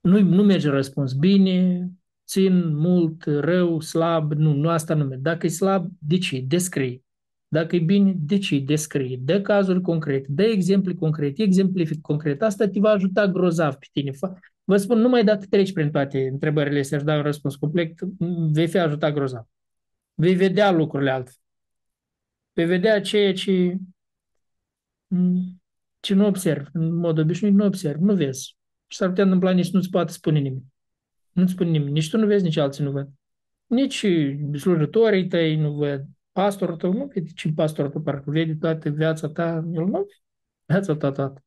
Nu, nu merge răspuns. Bine, țin, mult, rău, slab. Nu, nu asta nu merge. Dacă e slab, de ce? Descrie. Dacă e bine, de ce descrie? Dă cazuri concrete, dă exemple concrete, exemplific concret. Asta te va ajuta grozav pe tine. Vă spun, numai dacă treci prin toate întrebările astea și dai un răspuns complet, vei fi ajutat grozav. Vei vedea lucrurile altfel. Vei vedea ceea ce, ce nu observi. În mod obișnuit nu observi, nu vezi. Și s-ar putea întâmpla nici nu-ți poate spune nimic. Nu spune nimeni. Nici tu nu vezi, nici alții nu văd. Nici slujitorii tăi nu văd. Pastorul tău nu vede ce pastorul tău parcă vede toată viața ta. El nu viața ta toată.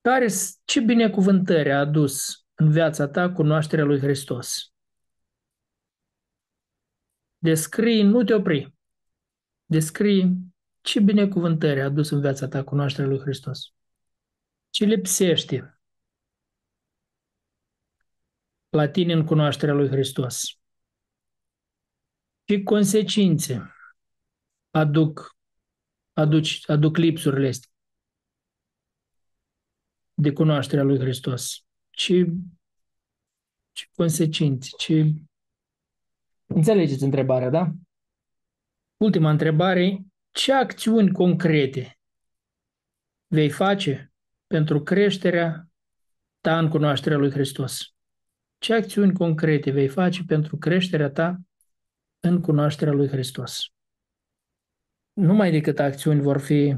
Care, ce binecuvântări a adus în viața ta cunoașterea lui Hristos? Descrii, nu te opri. Descrii ce binecuvântări a adus în viața ta cunoașterea lui Hristos. Ce lipsește la tine în cunoașterea lui Hristos? Ce consecințe aduc, aduci, aduc lipsurile astea de cunoașterea lui Hristos? Ce, ce consecințe? Ce... Înțelegeți întrebarea, da? Ultima întrebare, ce acțiuni concrete vei face pentru creșterea ta în cunoașterea lui Hristos? Ce acțiuni concrete vei face pentru creșterea ta în cunoașterea lui Hristos? Numai decât acțiuni vor fi,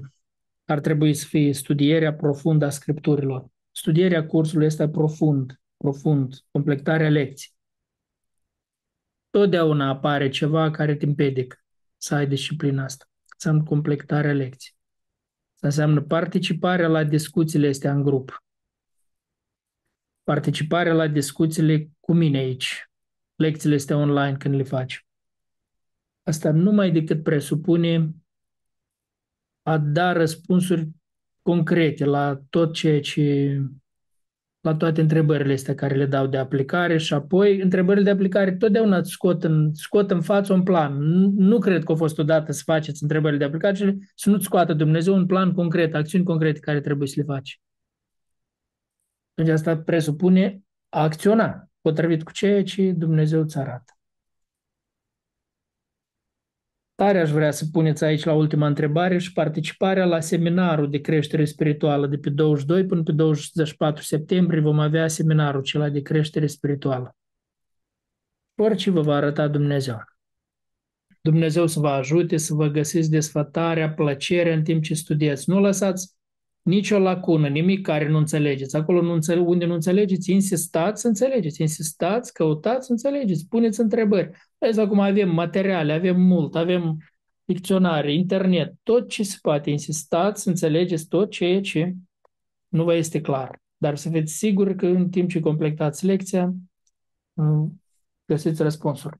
ar trebui să fie studierea profundă a Scripturilor, studierea cursului ăsta profund, profund, completarea lecției. Totdeauna apare ceva care te împedică să ai disciplina asta. Înseamnă completarea lecției. Asta înseamnă participarea la discuțiile astea în grup. Participarea la discuțiile cu mine aici. Lecțiile astea online când le faci. Asta numai decât presupune a da răspunsuri concrete la tot ceea ce la toate întrebările astea care le dau de aplicare și apoi întrebările de aplicare totdeauna scot în, scot în față un plan. Nu, nu cred că a fost odată să faceți întrebările de aplicare, ci să nu-ți scoată Dumnezeu un plan concret, acțiuni concrete care trebuie să le faci. Deci asta presupune a acționa potrivit cu ceea ce Dumnezeu îți arată. Tare aș vrea să puneți aici la ultima întrebare și participarea la seminarul de creștere spirituală de pe 22 până pe 24 septembrie vom avea seminarul acela de creștere spirituală. Orice vă va arăta Dumnezeu. Dumnezeu să vă ajute să vă găsiți desfătarea, plăcerea în timp ce studiați. Nu lăsați nicio lacună, nimic care nu înțelegeți. Acolo nu înțele- unde nu înțelegeți, insistați să înțelegeți, insistați, căutați să înțelegeți, puneți întrebări. Vezi, acum avem materiale, avem mult, avem dicționare, internet, tot ce se poate, insistați să înțelegeți tot ceea ce nu vă este clar. Dar să fiți siguri că în timp ce completați lecția, găsiți răspunsuri.